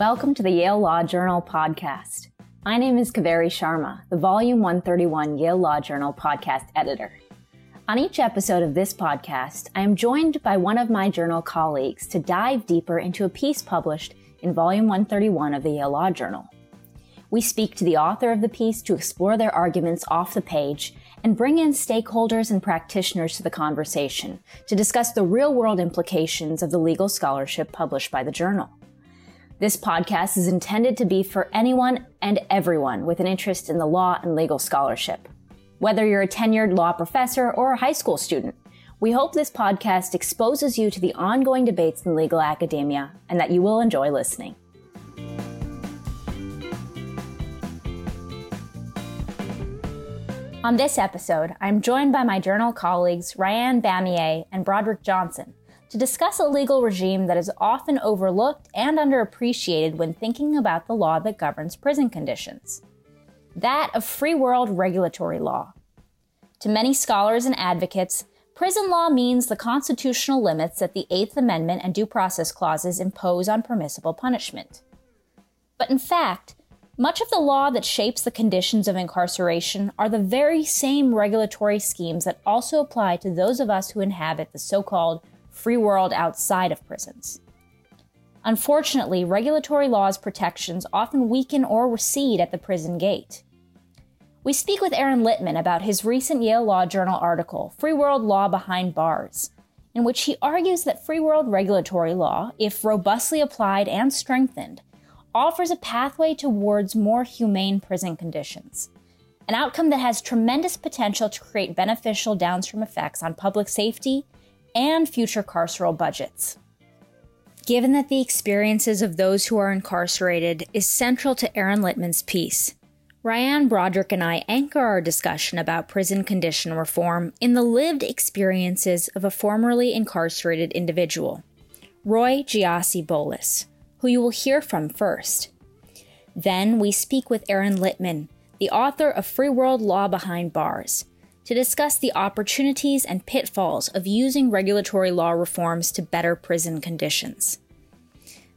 Welcome to the Yale Law Journal podcast. My name is Kaveri Sharma, the Volume 131 Yale Law Journal podcast editor. On each episode of this podcast, I am joined by one of my journal colleagues to dive deeper into a piece published in Volume 131 of the Yale Law Journal. We speak to the author of the piece to explore their arguments off the page and bring in stakeholders and practitioners to the conversation to discuss the real world implications of the legal scholarship published by the journal. This podcast is intended to be for anyone and everyone with an interest in the law and legal scholarship. Whether you're a tenured law professor or a high school student, we hope this podcast exposes you to the ongoing debates in legal academia and that you will enjoy listening. On this episode, I'm joined by my journal colleagues Ryan Bamier and Broderick Johnson to discuss a legal regime that is often overlooked and underappreciated when thinking about the law that governs prison conditions that of free world regulatory law. To many scholars and advocates, prison law means the constitutional limits that the Eighth Amendment and due process clauses impose on permissible punishment. But in fact, much of the law that shapes the conditions of incarceration are the very same regulatory schemes that also apply to those of us who inhabit the so called free world outside of prisons. Unfortunately, regulatory law's protections often weaken or recede at the prison gate. We speak with Aaron Littman about his recent Yale Law Journal article, Free World Law Behind Bars, in which he argues that free world regulatory law, if robustly applied and strengthened, offers a pathway towards more humane prison conditions, an outcome that has tremendous potential to create beneficial downstream effects on public safety and future carceral budgets. Given that the experiences of those who are incarcerated is central to Aaron Littman's piece, Ryan Broderick and I anchor our discussion about prison condition reform in the lived experiences of a formerly incarcerated individual, Roy Giassi Bolus, who you will hear from first. Then we speak with Aaron Littman, the author of Free World Law Behind Bars, to discuss the opportunities and pitfalls of using regulatory law reforms to better prison conditions.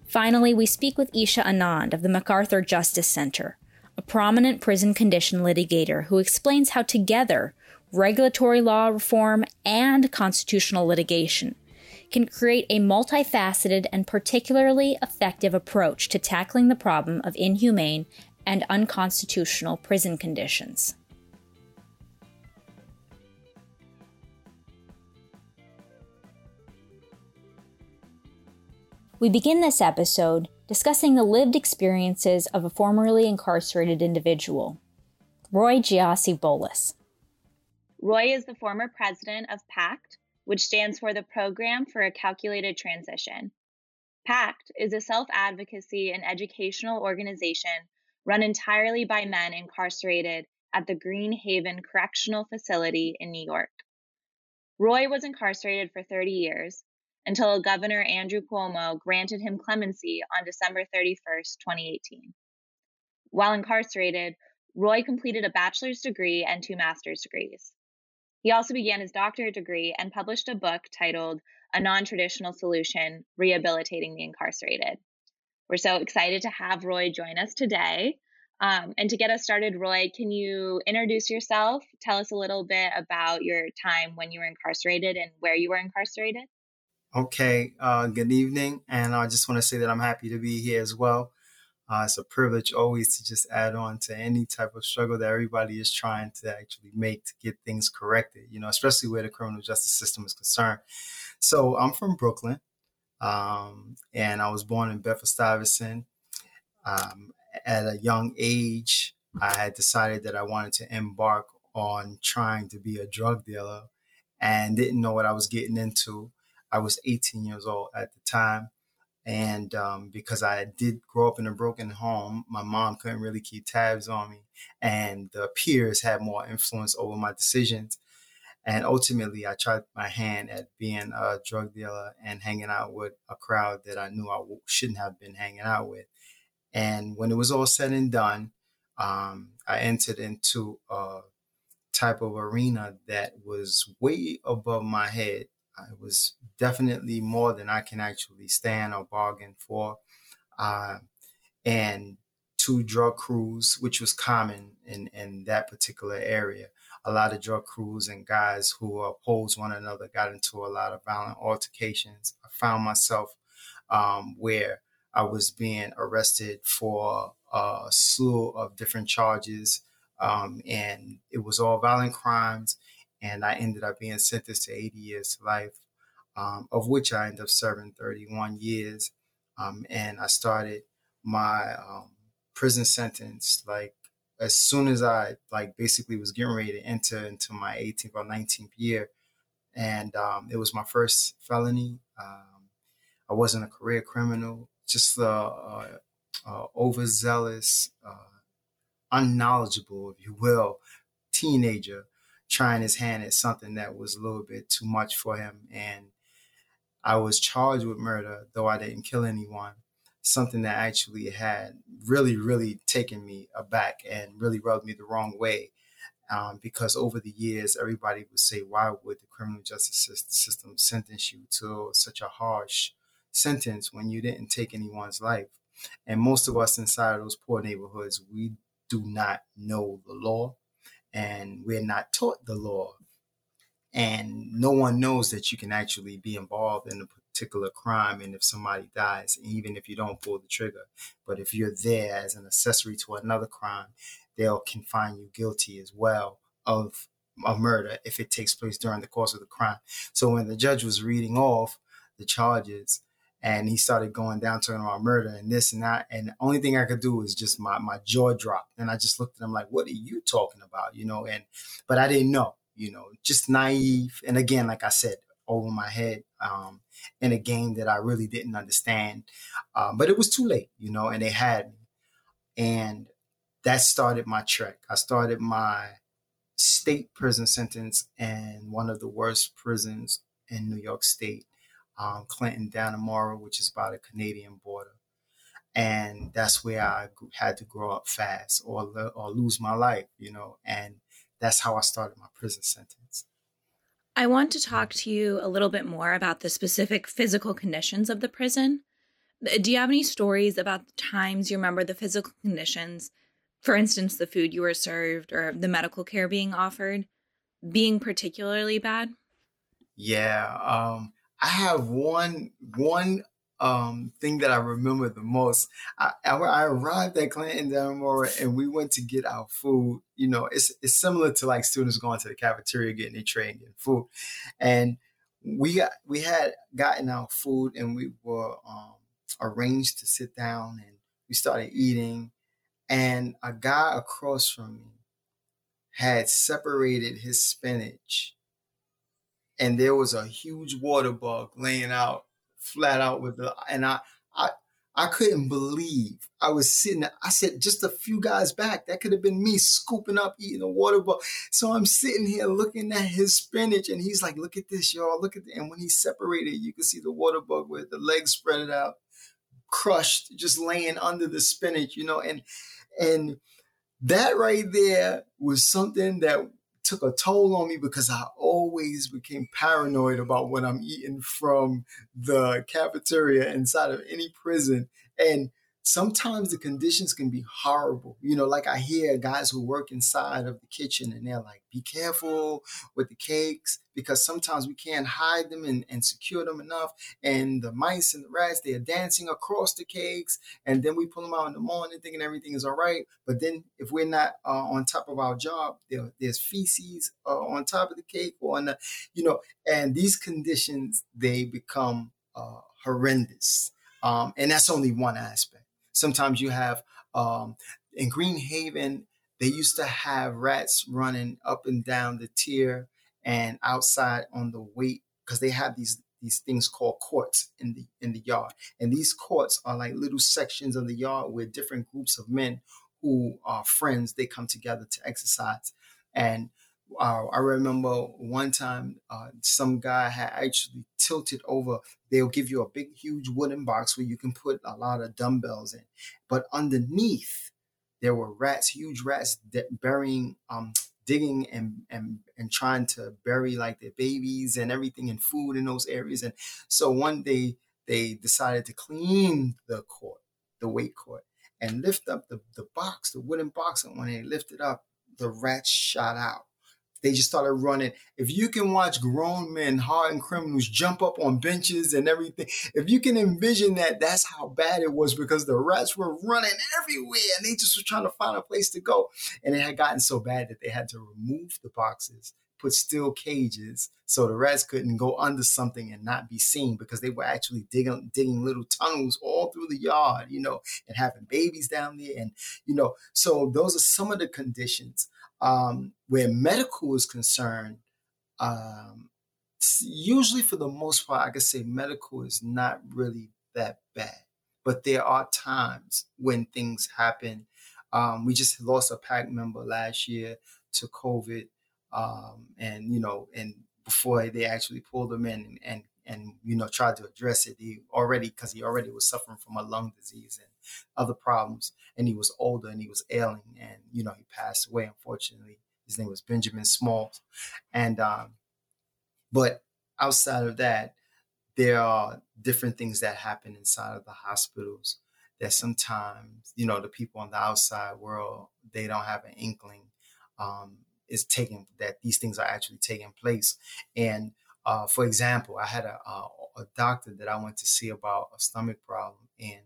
Finally, we speak with Easha Anand of the MacArthur Justice Center, a prominent prison condition litigator who explains how together regulatory law reform and constitutional litigation can create a multifaceted and particularly effective approach to tackling the problem of inhumane and unconstitutional prison conditions. We begin this episode discussing the lived experiences of a formerly incarcerated individual, Roy Giassi Bolus. Roy is the former president of PACT, which stands for the Program for a Calculated Transition. PACT is a self advocacy and educational organization run entirely by men incarcerated at the Green Haven Correctional Facility in New York. Roy was incarcerated for 30 years until Governor Andrew Cuomo granted him clemency on December 31, 2018. While incarcerated, Roy completed a bachelor's degree and two master's degrees. He also began his doctorate degree and published a book titled A Non Traditional Solution Rehabilitating the Incarcerated. We're so excited to have Roy join us today. Um, and to get us started, Roy, can you introduce yourself? Tell us a little bit about your time when you were incarcerated and where you were incarcerated. Okay, uh, good evening. And I just want to say that I'm happy to be here as well. Uh, it's a privilege always to just add on to any type of struggle that everybody is trying to actually make to get things corrected, you know, especially where the criminal justice system is concerned. So I'm from Brooklyn, um, and I was born in Bedford Stuyvesant. Um, at a young age, I had decided that I wanted to embark on trying to be a drug dealer and didn't know what I was getting into. I was 18 years old at the time. And um, because I did grow up in a broken home, my mom couldn't really keep tabs on me. And the peers had more influence over my decisions. And ultimately, I tried my hand at being a drug dealer and hanging out with a crowd that I knew I shouldn't have been hanging out with. And when it was all said and done, um, I entered into a type of arena that was way above my head it was definitely more than I can actually stand or bargain for. Uh, and two drug crews, which was common in, in that particular area. A lot of drug crews and guys who opposed one another got into a lot of violent altercations. I found myself um, where I was being arrested for a slew of different charges, um, and it was all violent crimes. And I ended up being sentenced to 80 years to life, um, of which I ended up serving 31 years. Um, and I started my um, prison sentence like as soon as I like basically was getting ready to enter into my 18th or 19th year, and um, it was my first felony. Um, I wasn't a career criminal, just a, a, a overzealous, uh, unknowledgeable, if you will, teenager trying his hand at something that was a little bit too much for him. And I was charged with murder, though I didn't kill anyone something that actually had really, really taken me aback and really rubbed me the wrong way. Um, because over the years, everybody would say, why would the criminal justice system sentence you to such a harsh sentence when you didn't take anyone's life? And most of us inside those poor neighborhoods, we do not know the law and we're not taught the law. And no one knows that you can actually be involved in a particular crime and if somebody dies, even if you don't pull the trigger. But if you're there as an accessory to another crime, they'll can find you guilty as well of a murder if it takes place during the course of the crime. So when the judge was reading off the charges and he started going down talking about murder and this and that, and the only thing I could do was just my my jaw dropped. And I just looked at him like, what are you talking about? You know, and but I didn't know, you know, just naive. And again, like I said, over my head um, in a game that I really didn't understand. Um, but it was too late, you know, and they had me. And that started my trek. I started my state prison sentence in one of the worst prisons in New York State, um, Clinton Dannemora, which is by the Canadian border. And that's where I had to grow up fast or, or lose my life, you know, and that's how I started my prison sentence. I want to talk to you a little bit more about the specific physical conditions of the prison. Uh, do you have any stories about the times you remember the physical conditions, for instance, the food you were served or the medical care being offered, being particularly bad? Yeah, um, I have one one um, thing that I remember the most. I, I arrived at Clinton Dannemora and we went to get our food. You know, it's it's similar to like students going to the cafeteria getting their tray and getting food, and we got we had gotten our food and we were um, arranged to sit down and we started eating, and a guy across from me had separated his spinach and there was a huge water bug laying out flat out with the and I I I couldn't believe I was sitting. I said just a few guys back, that could have been me scooping up eating a water bug. So I'm sitting here looking at his spinach, and he's like, "Look at this, y'all! Look at." And when he separated, you can see the water bug with the legs spread out, crushed, just laying under the spinach, you know. And and that right there was something that took a toll on me because I always became paranoid about what I'm eating from the cafeteria inside of any prison. And sometimes the conditions can be horrible. You know, like I hear guys who work inside of the kitchen and they're like, be careful with the cakes because sometimes we can't hide them and, and secure them enough. And the mice and the rats, they are dancing across the cakes. And then we pull them out in the morning thinking everything is all right. But then if we're not uh, on top of our job, there, there's feces uh, on top of the cake or on the, you know, and these conditions, they become uh, horrendous. Um, and that's only one aspect. Sometimes you have um, in Green Haven, they used to have rats running up and down the tier and outside on the weight because they have these these things called courts in the in the yard. And these courts are like little sections of the yard where different groups of men who are friends they come together to exercise. And uh, I remember one time uh, some guy had actually tilted over. They'll give you a big, huge wooden box where you can put a lot of dumbbells in, but underneath there were rats, huge rats that burying, um, digging and and and trying to bury like their babies and everything and food in those areas. And so one day they decided to clean the court, the weight court, and lift up the, the box, the wooden box. And when they lifted up, the rats shot out. They just started running. If you can watch grown men, hardened criminals jump up on benches and everything, if you can envision that, that's how bad it was because the rats were running everywhere and they just were trying to find a place to go. And it had gotten so bad that they had to remove the boxes put steel cages so the rats couldn't go under something and not be seen because they were actually digging digging little tunnels all through the yard, you know, and having babies down there. And, you know, so those are some of the conditions. Um, where medical is concerned, um, usually for the most part, I could say medical is not really that bad. But there are times when things happen. Um, we just lost a PACT member last year to COVID um, and you know, and before they actually pulled him in and, and and you know tried to address it he already because he already was suffering from a lung disease and other problems. And he was older and he was ailing and you know he passed away unfortunately. His name was benjamin smalls and um but outside of that there are different things that happen inside of the hospitals that sometimes you know the people on the outside world they don't have an inkling um, is taking that these things are actually taking place. And uh, for example, I had a, a, a doctor that I went to see about a stomach problem, and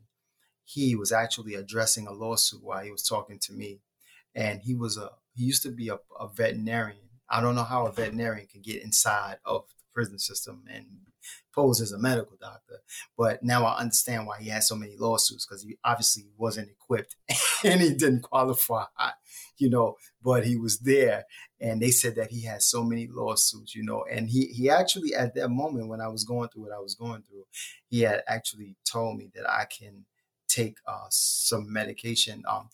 he was actually addressing a lawsuit while he was talking to me. And he was a he used to be a, a veterinarian. I don't know how a veterinarian can get inside of the prison system and pose as a medical doctor. But now I understand why he had so many lawsuits because he obviously wasn't equipped and he didn't qualify, you know, but he was there. And they said that he had so many lawsuits, you know, and he, he actually, at that moment when I was going through what I was going through, he had actually told me that I can take uh, some medication. Um,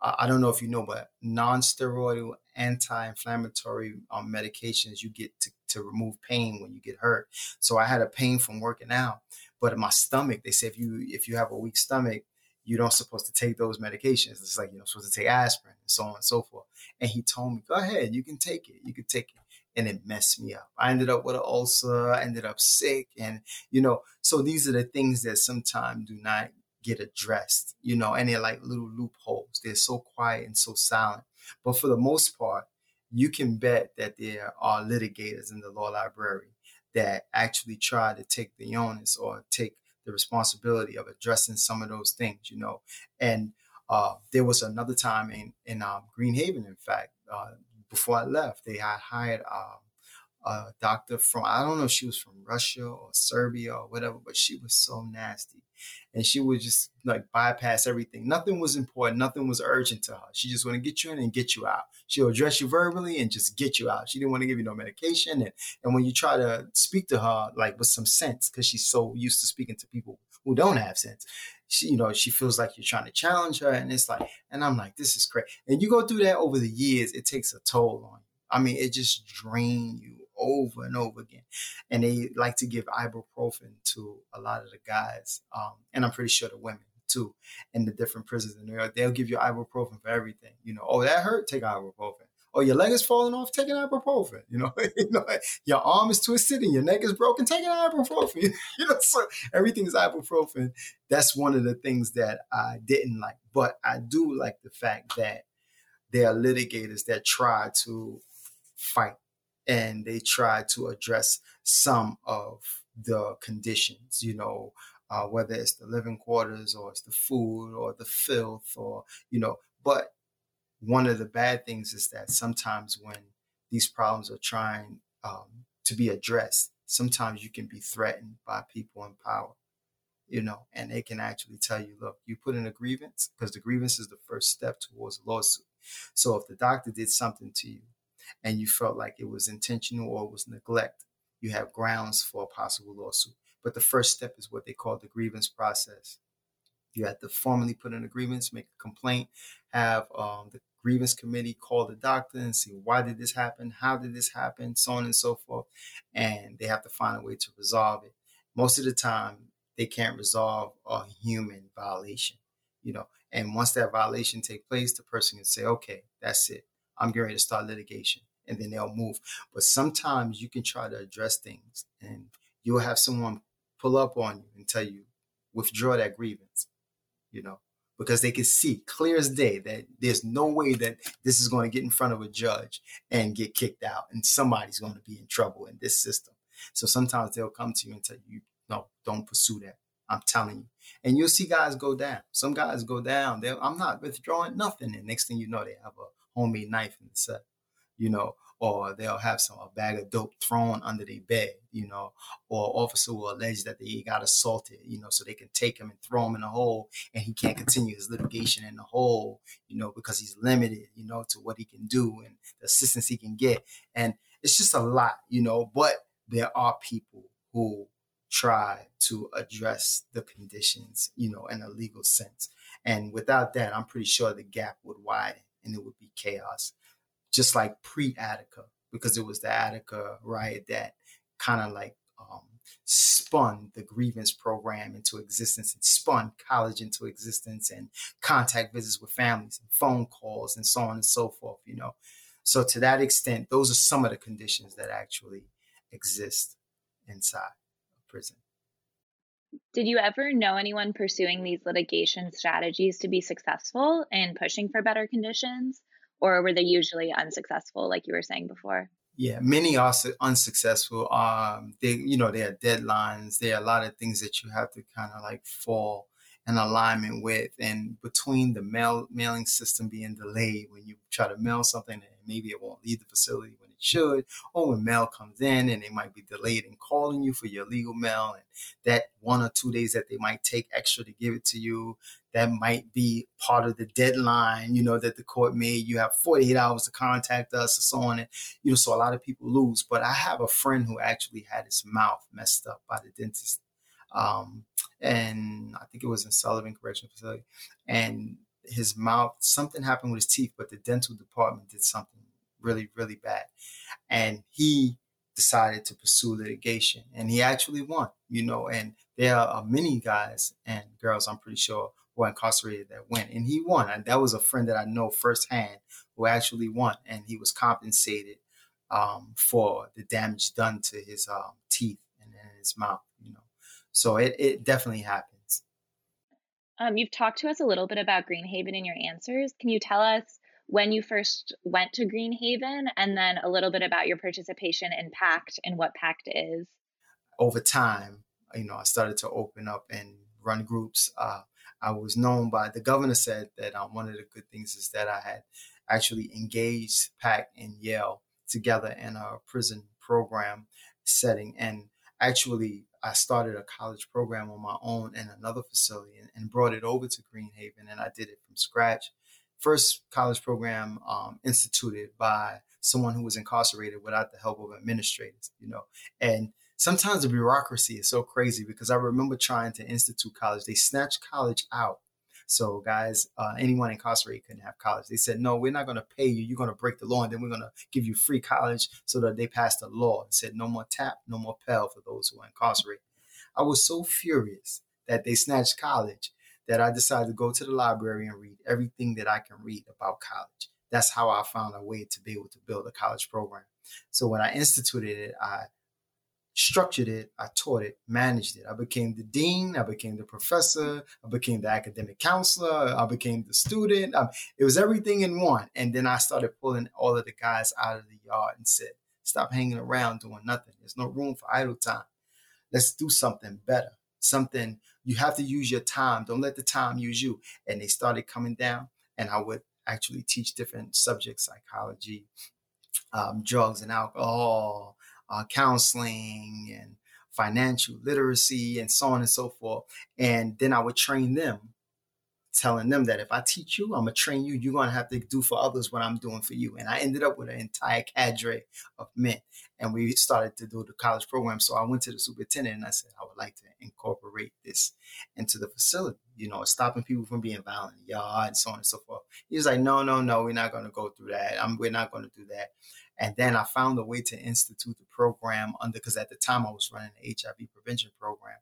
I don't know if you know, but non-steroidal anti-inflammatory um, medications you get to, to remove pain when you get hurt. So I had a pain from working out, but my stomach, they say if you if you have a weak stomach, you don't supposed to take those medications. It's like you're not supposed to take aspirin and so on and so forth. And he told me, go ahead, you can take it, you can take it. And it messed me up. I ended up with an ulcer, I ended up sick. And, you know, so these are the things that sometimes do not get addressed, you know, and they're like little loopholes. They're so quiet and so silent. But for the most part, you can bet that there are litigators in the law library that actually try to take the onus or take the responsibility of addressing some of those things, you know. And uh, there was another time in in um, Green Haven, in fact, uh, before I left, they had hired um, a doctor from I don't know if she was from Russia or Serbia or whatever, but she was so nasty and she would just like bypass everything. Nothing was important. Nothing was urgent to her. She just want to get you in and get you out. She'll address you verbally and just get you out. She didn't want to give you no medication. And, and when you try to speak to her, like with some sense, because she's so used to speaking to people who don't have sense, she, you know, she feels like you're trying to challenge her. And it's like, and I'm like, this is crazy. And you go through that over the years, it takes a toll on you. I mean, it just drains you over and over again. And they like to give ibuprofen to a lot of the guys, um, and I'm pretty sure the women too, in the different prisons in New York. They'll give you ibuprofen for everything. You know, oh that hurt, take ibuprofen. Oh, your leg is falling off, take an ibuprofen. You know, you know, your arm is twisted and your neck is broken, take an ibuprofen. you know, so everything is ibuprofen. That's one of the things that I didn't like, but I do like the fact that there are litigators that try to fight and they try to address some of the conditions, you know, uh, whether it's the living quarters or it's the food or the filth or, you know, but one of the bad things is that sometimes when these problems are trying um, to be addressed, sometimes you can be threatened by people in power, you know, and they can actually tell you, look, you put in a grievance because the grievance is the first step towards a lawsuit. So if the doctor did something to you and you felt like it was intentional or was neglect, you have grounds for a possible lawsuit. But the first step is what they call the grievance process. You have to formally put in a grievance, make a complaint, have um, the grievance committee call the doctor and see why did this happen, how did this happen, so on and so forth, and they have to find a way to resolve it. Most of the time, they can't resolve a human violation, you know. And once that violation take place, the person can say, "Okay, that's it. I'm getting to start litigation. And then they'll move. But sometimes you can try to address things and you'll have someone pull up on you and tell you, withdraw that grievance, you know. because they can see clear as day that there's no way that this is going to get in front of a judge and get kicked out and somebody's going to be in trouble in this system. So sometimes they'll come to you and tell you, no, don't pursue that. I'm telling you. And you'll see guys go down. Some guys go down. They're, I'm not withdrawing nothing. And next thing you know, they have a homemade knife in the set, you know, or they'll have some a bag of dope thrown under their bed, you know, or officer will allege that they got assaulted, you know, so they can take him and throw him in a hole and he can't continue his litigation in the hole, you know, because he's limited, you know, to what he can do and the assistance he can get. And it's just a lot, you know, but there are people who try to address the conditions, you know, in a legal sense. And without that, I'm pretty sure the gap would widen and it would be chaos just like pre Attica, because it was the Attica riot that kind of like um, spun the grievance program into existence and spun college into existence and contact visits with families and phone calls and so on and so forth, you know. So to that extent, those are some of the conditions that actually exist inside a prison. Did you ever know anyone pursuing these litigation strategies to be successful in pushing for better conditions? or were they usually unsuccessful, like you were saying before? Yeah, many are unsuccessful. Um, they, you know, there are deadlines. There are a lot of things that you have to kind of like fall in alignment with. And between the mail mailing system being delayed, when you try to mail something and maybe it won't leave the facility when it should, or when mail comes in and they might be delayed in calling you for your legal mail, and that one or two days that they might take extra to give it to you, that might be part of the deadline, you know, that the court made. You have 48 hours to contact us or so on. And, you know, so a lot of people lose. But I have a friend who actually had his mouth messed up by the dentist. Um, and I think it was in Sullivan Correctional Facility. And his mouth, something happened with his teeth, but the dental department did something really, really bad. And he decided to pursue litigation and he actually won, you know, and there are many guys and girls, I'm pretty sure, were incarcerated that went, and he won. And that was a friend that I know firsthand who actually won, and he was compensated um, for the damage done to his um, teeth and, and his mouth. So it it definitely happens. Um, you've talked to us a little bit about Greenhaven in your answers. Can you tell us when you first went to Greenhaven, and then a little bit about your participation in PACT and what PACT is? Over time, you know, I started to open up and run groups. Uh, I was known by the governor said that um, one of the good things is that I had actually engaged PACT and Yale together in a prison program setting. And actually, I started a college program on my own in another facility and, and brought it over to Greenhaven. And I did it from scratch. First college program um, instituted by someone who was incarcerated without the help of administrators, you know. And sometimes the bureaucracy is so crazy because I remember trying to institute college. They snatched college out. So, guys, uh, anyone incarcerated couldn't have college. They said, no, we're not going to pay you. You're going to break the law, and then we're going to give you free college so that they passed a law. It said, no more tap, no more Pell for those who are incarcerated. I was so furious that they snatched college that I decided to go to the library and read everything that I can read about college. That's how I found a way to be able to build a college program. So when I instituted it, I structured it, I taught it, managed it. I became the dean, I became the professor, I became the academic counselor, I became the student. Um, it was everything in one. And then I started pulling all of the guys out of the yard and said, stop hanging around doing nothing. There's no room for idle time. Let's do something better. Something you have to use your time. Don't let the time use you. And they started coming down, and I would actually teach different subjects, psychology, um, drugs and alcohol, uh, counseling and financial literacy and so on and so forth. And then I would train them, telling them that if I teach you, I'm gonna train you. You're gonna have to do for others what I'm doing for you. And I ended up with an entire cadre of men, and we started to do the college program. So I went to the superintendent and I said I would like to incorporate this into the facility. You know, stopping people from being violent yard and so on and so forth. He was like, No, no, no, we're not gonna go through that. I'm, we're not gonna do that. And then I found a way to institute the program under, because at the time I was running the HIV prevention program.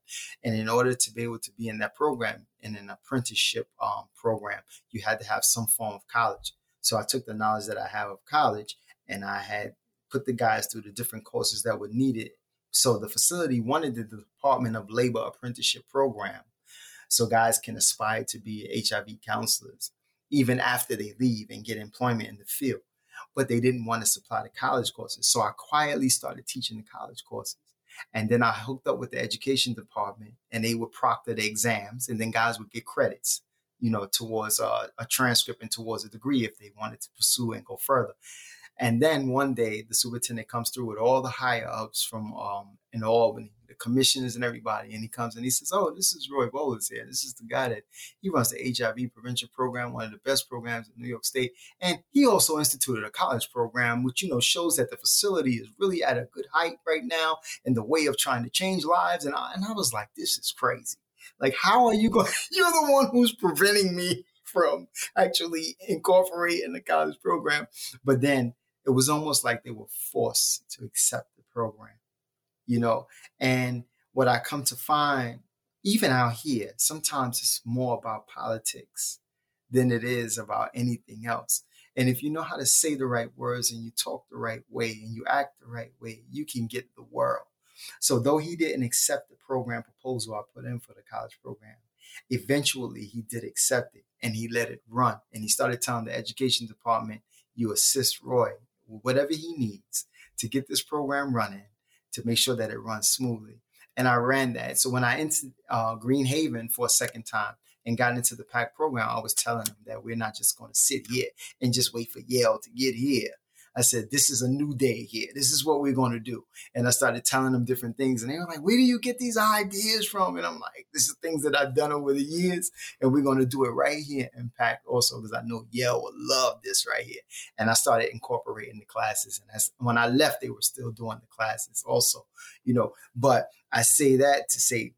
And in order to be able to be in that program, in an apprenticeship um, program, you had to have some form of college. So I took the knowledge that I have of college and I had put the guys through the different courses that were needed. So the facility wanted the Department of Labor apprenticeship program. so guys can aspire to be HIV counselors even after they leave and get employment in the field. But they didn't want to supply the college courses. So I quietly started teaching the college courses. And then I hooked up with the education department and they would proctor the exams and then guys would get credits, you know, towards a, a transcript and towards a degree if they wanted to pursue and go further. And then one day the superintendent comes through with all the higher ups from um, in Albany, the commissioners and everybody, and he comes and he says, "Oh, this is Roy Bolus here. This is the guy that he runs the HIV prevention program, one of the best programs in New York State, and he also instituted a college program, which you know shows that the facility is really at a good height right now in the way of trying to change lives." And I, and I was like, "This is crazy." Like, how are you going? You're the one who's preventing me from actually incorporating the college program. But then it was almost like they were forced to accept the program you know. And what I come to find, even out here, sometimes it's more about politics than it is about anything else. And if you know how to say the right words and you talk the right way and you act the right way, you can get the world. So, though he didn't accept the program proposal I put in for the college program, eventually he did accept it and he let it run. And he started telling the education department, you assist Roy whatever he needs to get this program running to make sure that it runs smoothly. And I ran that. So when I entered uh, Green Haven for a second time and got into the PACT program, I was telling them that we're not just going to sit here and just wait for Yale to get here. I said, this is a new day here. This is what we're going to do. And I started telling them different things. And they were like, where do you get these ideas from? And I'm like, this is things that I've done over the years. And we're going to do it right here in PACT also because I know Yale would love this right here. And I started incorporating the classes. And that's, when I left, they were still doing the classes also, you know. But I say that to say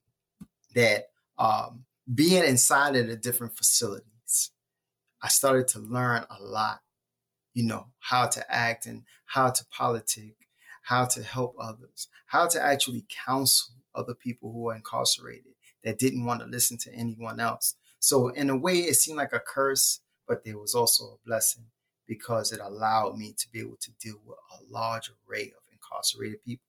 that um, being inside of the different facilities, I started to learn a lot you know, how to act and how to politic, how to help others, how to actually counsel other people who are incarcerated that didn't want to listen to anyone else. So in a way, it seemed like a curse, but there was also a blessing because it allowed me to be able to deal with a large array of incarcerated people,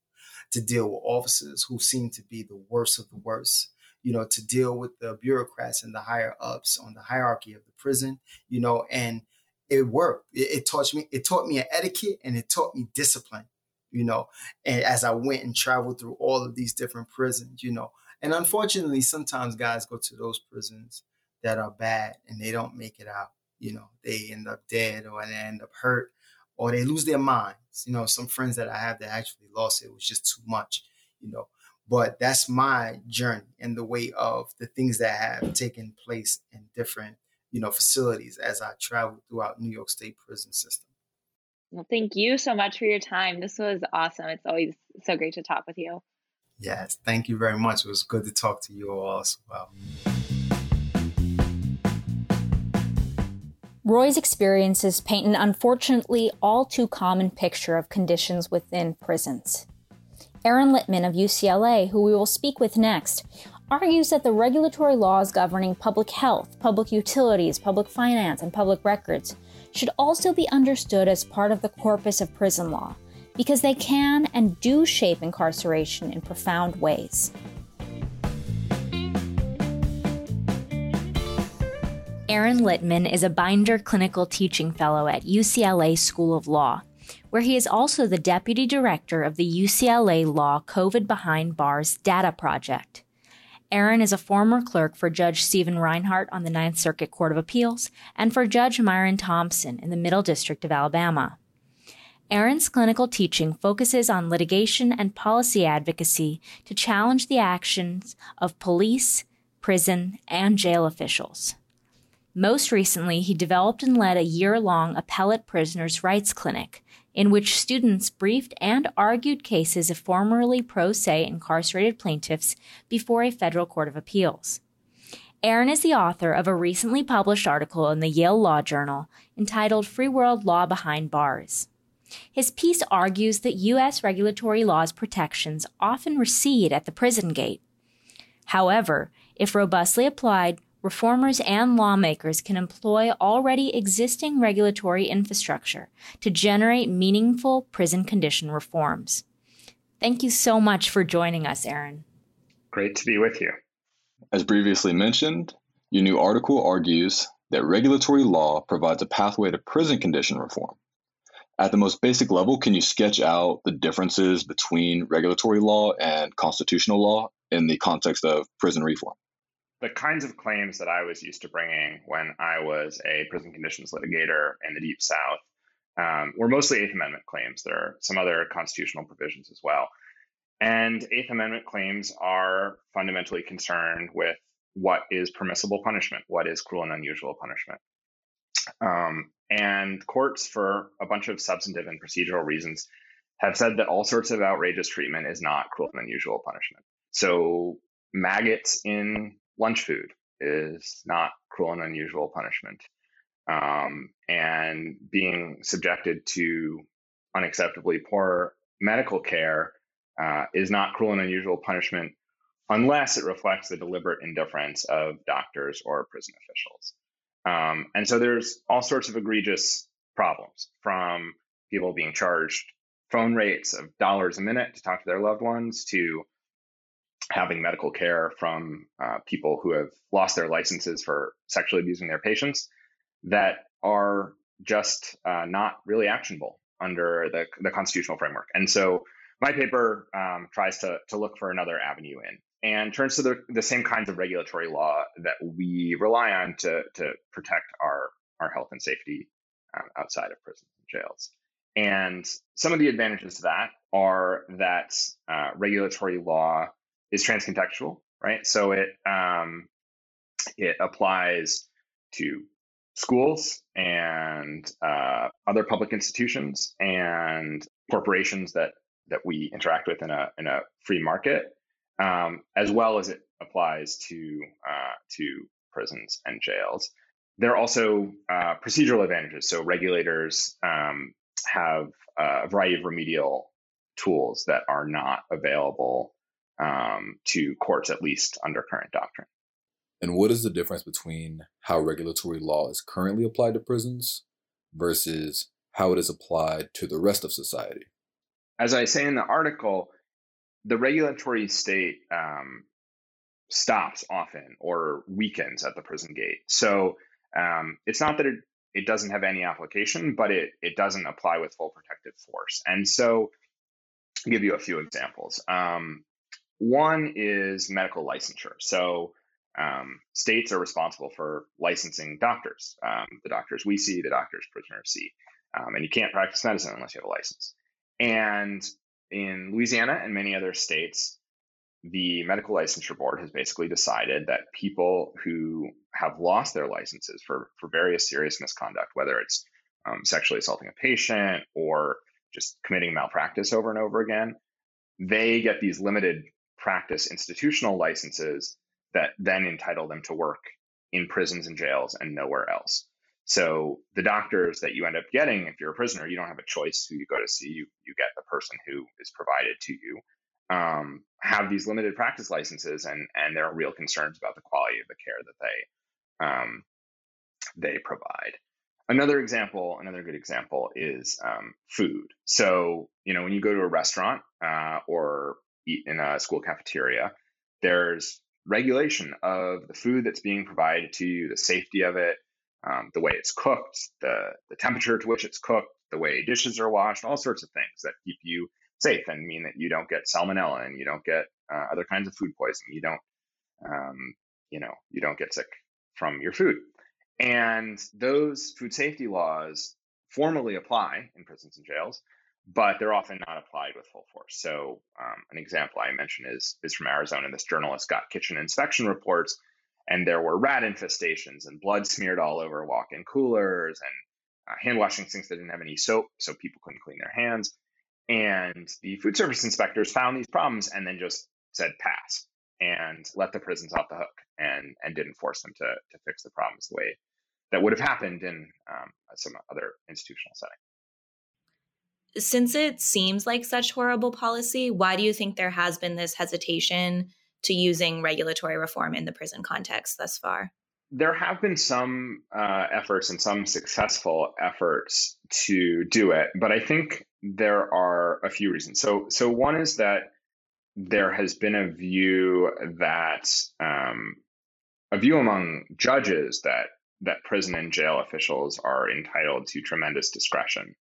to deal with officers who seemed to be the worst of the worst, you know, to deal with the bureaucrats and the higher ups on the hierarchy of the prison, you know, and it worked. It, it, taught me, it taught me an etiquette and it taught me discipline, you know, and as I went and traveled through all of these different prisons, you know. And unfortunately, sometimes guys go to those prisons that are bad and they don't make it out. You know, they end up dead or they end up hurt or they lose their minds. You know, some friends that I have that actually lost it, it was just too much, you know. But that's my journey and the way of the things that have taken place in different you know, facilities as I traveled throughout New York State prison system. Well, thank you so much for your time. This was awesome. It's always so great to talk with you. Yes, thank you very much. It was good to talk to you all as well. Roy's experiences paint an unfortunately all too common picture of conditions within prisons. Aaron Littman of UCLA, who we will speak with next, argues that the regulatory laws governing public health, public utilities, public finance, and public records should also be understood as part of the corpus of prison law, because they can and do shape incarceration in profound ways. Aaron Littman is a Binder Clinical Teaching Fellow at UCLA School of Law, where he is also the Deputy Director of the UCLA Law COVID Behind Bars Data Project. Aaron is a former clerk for Judge Stephen Reinhardt on the Ninth Circuit Court of Appeals and for Judge Myron Thompson in the Middle District of Alabama. Aaron's clinical teaching focuses on litigation and policy advocacy to challenge the actions of police, prison, and jail officials. Most recently, he developed and led a year long appellate prisoners' rights clinic in which students briefed and argued cases of formerly pro se incarcerated plaintiffs before a federal court of appeals. Aaron is the author of a recently published article in the Yale Law Journal entitled Free World Law Behind Bars. His piece argues that U.S. regulatory law's protections often recede at the prison gate. However, if robustly applied, reformers and lawmakers can employ already existing regulatory infrastructure to generate meaningful prison condition reforms. Thank you so much for joining us, Aaron. Great to be with you. As previously mentioned, your new article argues that regulatory law provides a pathway to prison condition reform. At the most basic level, can you sketch out the differences between regulatory law and constitutional law in the context of prison reform? The kinds of claims that I was used to bringing when I was a prison conditions litigator in the Deep South um, were mostly Eighth Amendment claims. There are some other constitutional provisions as well. And Eighth Amendment claims are fundamentally concerned with what is permissible punishment, what is cruel and unusual punishment. Um, and courts, for a bunch of substantive and procedural reasons, have said that all sorts of outrageous treatment is not cruel and unusual punishment. So, maggots in lunch food is not cruel and unusual punishment. Um, and being subjected to unacceptably poor medical care uh, is not cruel and unusual punishment unless it reflects the deliberate indifference of doctors or prison officials. Um, and so there's all sorts of egregious problems from people being charged phone rates of dollars a minute to talk to their loved ones to having medical care from uh, people who have lost their licenses for sexually abusing their patients that are just uh, not really actionable under the, the constitutional framework. And so my paper um, tries to, to look for another avenue in and turns to the, the same kinds of regulatory law that we rely on to, to protect our, our health and safety um, outside of prisons and jails. And some of the advantages to that are that uh, regulatory law is transcontextual, right? So it um, it applies to schools and uh, other public institutions and corporations that that we interact with in a in a free market, um, as well as it applies to uh, to prisons and jails. There are also uh, procedural advantages. So regulators um, have a variety of remedial tools that are not available um, to courts, at least under current doctrine. And what is the difference between how regulatory law is currently applied to prisons versus how it is applied to the rest of society? As I say in the article, the regulatory state um, stops often or weakens at the prison gate. So um, it's not that it, it doesn't have any application, but it, it doesn't apply with full protective force. And so I'll give you a few examples. Um, one is medical licensure. So um, states are responsible for licensing doctors, um, the doctors we see, the doctors prisoners see. Um, and you can't practice medicine unless you have a license. And in Louisiana and many other states, the medical licensure board has basically decided that people who have lost their licenses for, for various serious misconduct, whether it's um, sexually assaulting a patient or just committing malpractice over and over again, they get these limited practice institutional licenses that then entitle them to work in prisons and jails and nowhere else. So the doctors that you end up getting, if you're a prisoner, you don't have a choice who you go to see. You you get the person who is provided to you. Um, have these limited practice licenses, and and there are real concerns about the quality of the care that they um, they provide. Another example, another good example is um, food. So you know when you go to a restaurant uh, or eat in a school cafeteria, there's regulation of the food that's being provided to you, the safety of it, um, the way it's cooked, the, the temperature to which it's cooked, the way dishes are washed, all sorts of things that keep you safe and mean that you don't get salmonella and you don't get uh, other kinds of food poisoning. You don't, um, you know, you don't get sick from your food. And those food safety laws formally apply in prisons and jails, but they're often not applied with full force. So, um, an example I mentioned is is from Arizona. This journalist got kitchen inspection reports, and there were rat infestations and blood smeared all over walk-in coolers and uh, hand washing sinks that didn't have any soap, so people couldn't clean their hands. And the food service inspectors found these problems and then just said pass and let the prisons off the hook and and didn't force them to to fix the problems the way that would have happened in um, some other institutional setting since it seems like such horrible policy, why do you think there has been this hesitation to using regulatory reform in the prison context thus far? There have been some uh, efforts and some successful efforts to do it, but I think there are a few reasons. So, so one is that there has been a view that um, a view among judges that that prison and jail officials are entitled to tremendous discretion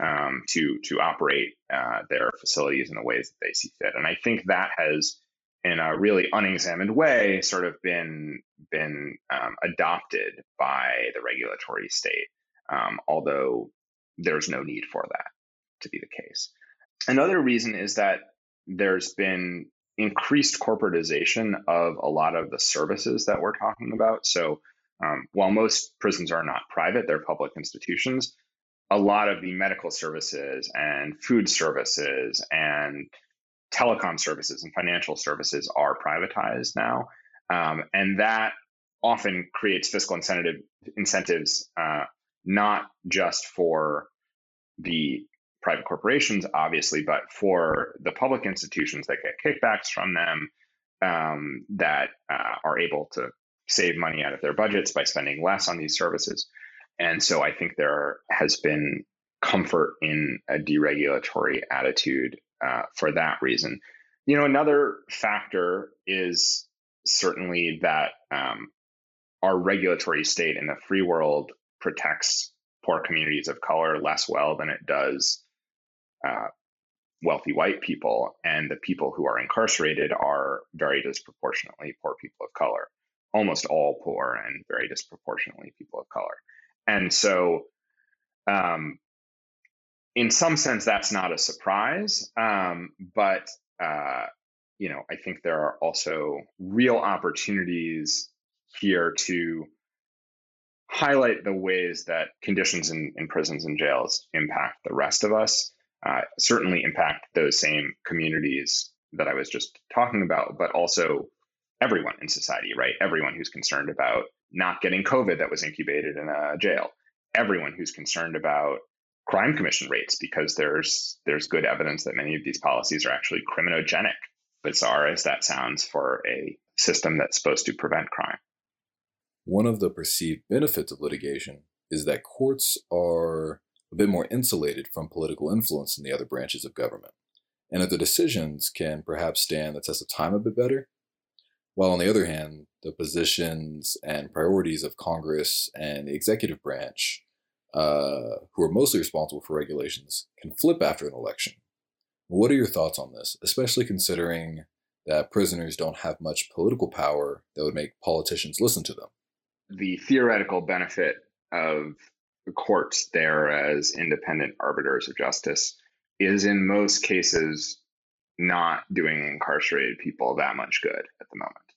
um, to to operate uh, their facilities in the ways that they see fit. And I think that has, in a really unexamined way, sort of been been um, adopted by the regulatory state, um, although there's no need for that to be the case. Another reason is that there's been increased corporatization of a lot of the services that we're talking about. So um, while most prisons are not private, they're public institutions, a lot of the medical services and food services and telecom services and financial services are privatized now. Um, and that often creates fiscal incentive, incentives, uh, not just for the private corporations, obviously, but for the public institutions that get kickbacks from them um, that uh, are able to save money out of their budgets by spending less on these services. And so I think there has been comfort in a deregulatory attitude uh, for that reason. You know, another factor is certainly that um, our regulatory state in the free world protects poor communities of color less well than it does uh, wealthy white people. And the people who are incarcerated are very disproportionately poor people of color, almost all poor and very disproportionately people of color. And so, um, in some sense, that's not a surprise. Um, but, uh, you know, I think there are also real opportunities here to highlight the ways that conditions in, in prisons and jails impact the rest of us, uh, certainly impact those same communities that I was just talking about, but also everyone in society, right? Everyone who's concerned about not getting COVID that was incubated in a jail, everyone who's concerned about crime commission rates because there's there's good evidence that many of these policies are actually criminogenic bizarre as that sounds for a system that's supposed to prevent crime. One of the perceived benefits of litigation is that courts are a bit more insulated from political influence than the other branches of government and that the decisions can perhaps stand the test of time a bit better while on the other hand the positions and priorities of congress and the executive branch uh, who are mostly responsible for regulations, can flip after an election. What are your thoughts on this, especially considering that prisoners don't have much political power that would make politicians listen to them? The theoretical benefit of the courts there as independent arbiters of justice is in most cases not doing incarcerated people that much good at the moment.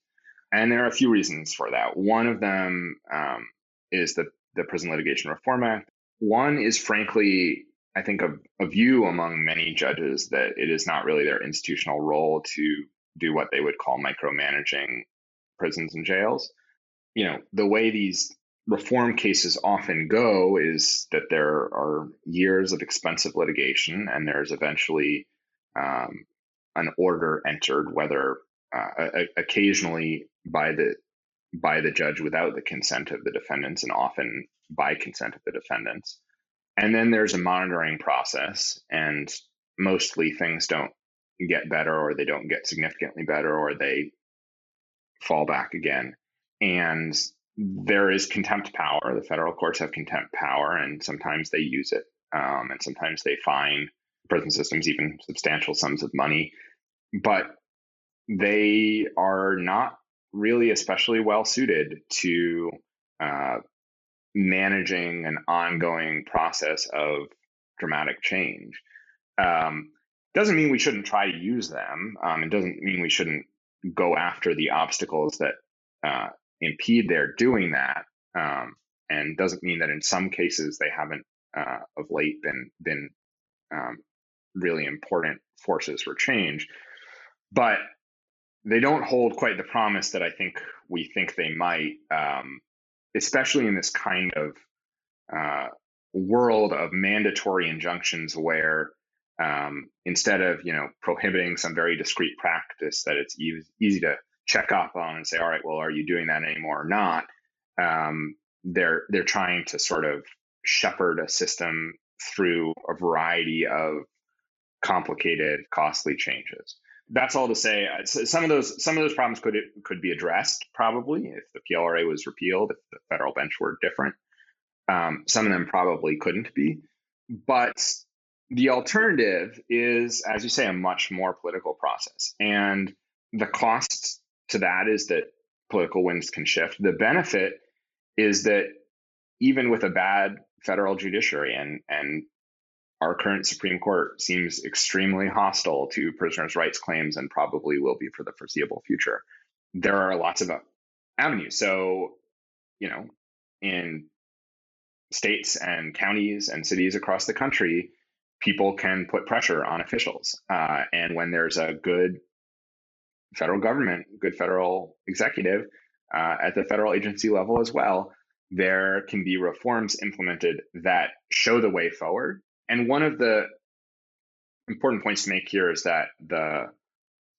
And there are a few reasons for that. One of them um, is the the Prison Litigation Reform Act. One is frankly, I think, a, a view among many judges that it is not really their institutional role to do what they would call micromanaging prisons and jails. You know, the way these reform cases often go is that there are years of expensive litigation and there's eventually um, an order entered, whether uh, occasionally by the by the judge without the consent of the defendants and often by consent of the defendants. And then there's a monitoring process, and mostly things don't get better or they don't get significantly better or they fall back again. And there is contempt power. The federal courts have contempt power, and sometimes they use it. Um, and sometimes they fine prison systems even substantial sums of money. But they are not really especially well suited to uh, managing an ongoing process of dramatic change. Um, doesn't mean we shouldn't try to use them. Um, it doesn't mean we shouldn't go after the obstacles that uh, impede their doing that. Um, and doesn't mean that in some cases they haven't uh, of late been been um, really important forces for change. But they don't hold quite the promise that I think we think they might, um, especially in this kind of uh, world of mandatory injunctions where um, instead of you know prohibiting some very discrete practice that it's easy, easy to check up on and say, all right, well, are you doing that anymore or not? Um, they're they're trying to sort of shepherd a system through a variety of complicated, costly changes that's all to say. Uh, some of those some of those problems could could be addressed probably if the PLRA was repealed, if the federal bench were different. Um, some of them probably couldn't be, but the alternative is, as you say, a much more political process, and the cost to that is that political winds can shift. The benefit is that even with a bad federal judiciary and and our current Supreme Court seems extremely hostile to prisoners' rights claims and probably will be for the foreseeable future. There are lots of avenues. So, you know, in states and counties and cities across the country, people can put pressure on officials. Uh, and when there's a good federal government, good federal executive uh, at the federal agency level as well, there can be reforms implemented that show the way forward and one of the important points to make here is that the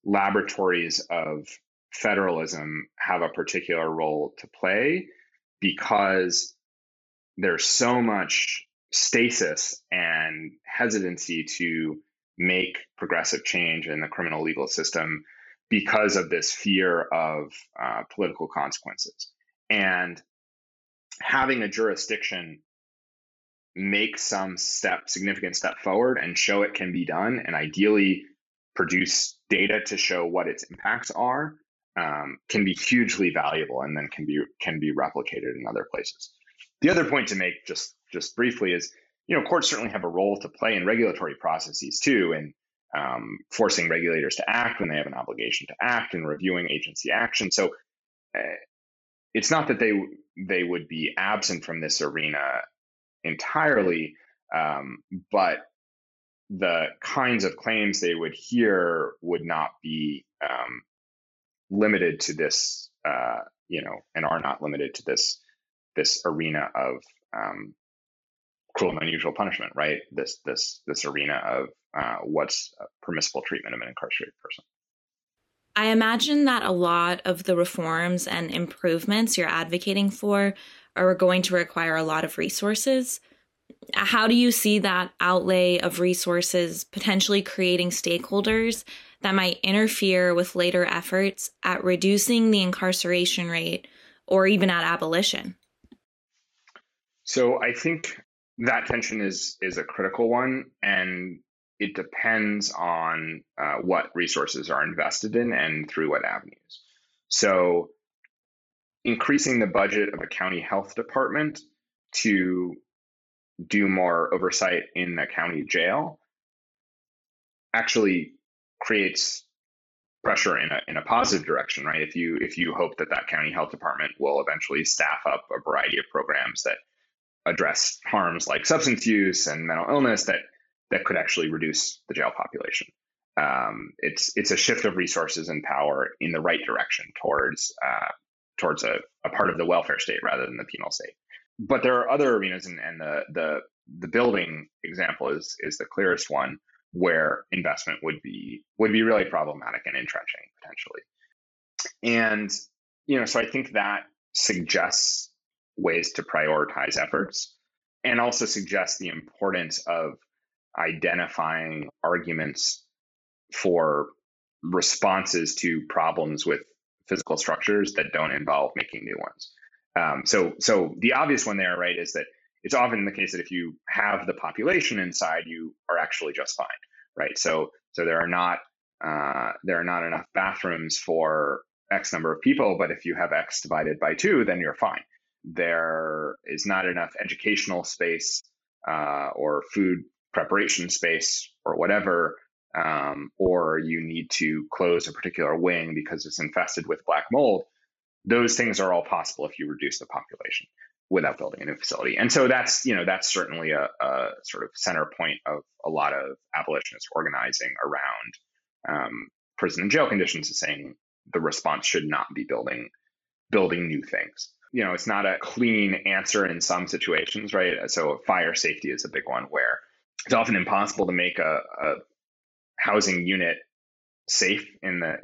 laboratories of federalism have a particular role to play because there's so much stasis and hesitancy to make progressive change in the criminal legal system because of this fear of uh, political consequences. And having a jurisdiction make some step, significant step forward and show it can be done, and ideally produce data to show what its impacts are, um, can be hugely valuable, and then can be can be replicated in other places. The other point to make, just just briefly, is you know courts certainly have a role to play in regulatory processes too, and um, forcing regulators to act when they have an obligation to act, and reviewing agency action. So. Uh, it's not that they they would be absent from this arena entirely, um, but the kinds of claims they would hear would not be um, limited to this, uh, you know, and are not limited to this this arena of um, cruel and unusual punishment, right? This this this arena of uh, what's permissible treatment of an incarcerated person. I imagine that a lot of the reforms and improvements you're advocating for are going to require a lot of resources. How do you see that outlay of resources potentially creating stakeholders that might interfere with later efforts at reducing the incarceration rate or even at abolition? So I think that tension is is a critical one, and it depends on uh, what resources are invested in and through what avenues. So increasing the budget of a county health department to do more oversight in the county jail actually creates pressure in a in a positive direction, right? If you if you hope that that county health department will eventually staff up a variety of programs that address harms like substance use and mental illness that that could actually reduce the jail population. Um, it's it's a shift of resources and power in the right direction towards uh, towards a, a part of the welfare state rather than the penal state. But there are other arenas, and, and the the the building example is is the clearest one where investment would be would be really problematic and entrenching potentially. And you know, so I think that suggests ways to prioritize efforts and also suggests the importance of identifying arguments for responses to problems with physical structures that don't involve making new ones. Um, so, so the obvious one there, right, is that it's often the case that if you have the population inside, you are actually just fine, right? So, so there are not uh, there are not enough bathrooms for X number of people, but if you have X divided by two, then you're fine. There is not enough educational space uh, or food preparation space or whatever um, or you need to close a particular wing because it's infested with black mold, those things are all possible if you reduce the population without building a new facility. And so that's, you know, that's certainly a, a sort of center point of a lot of abolitionist organizing around um, prison and jail conditions is saying the response should not be building building new things. You know, it's not a clean answer in some situations, right? So fire safety is a big one where it's often impossible to make a, a housing unit safe in the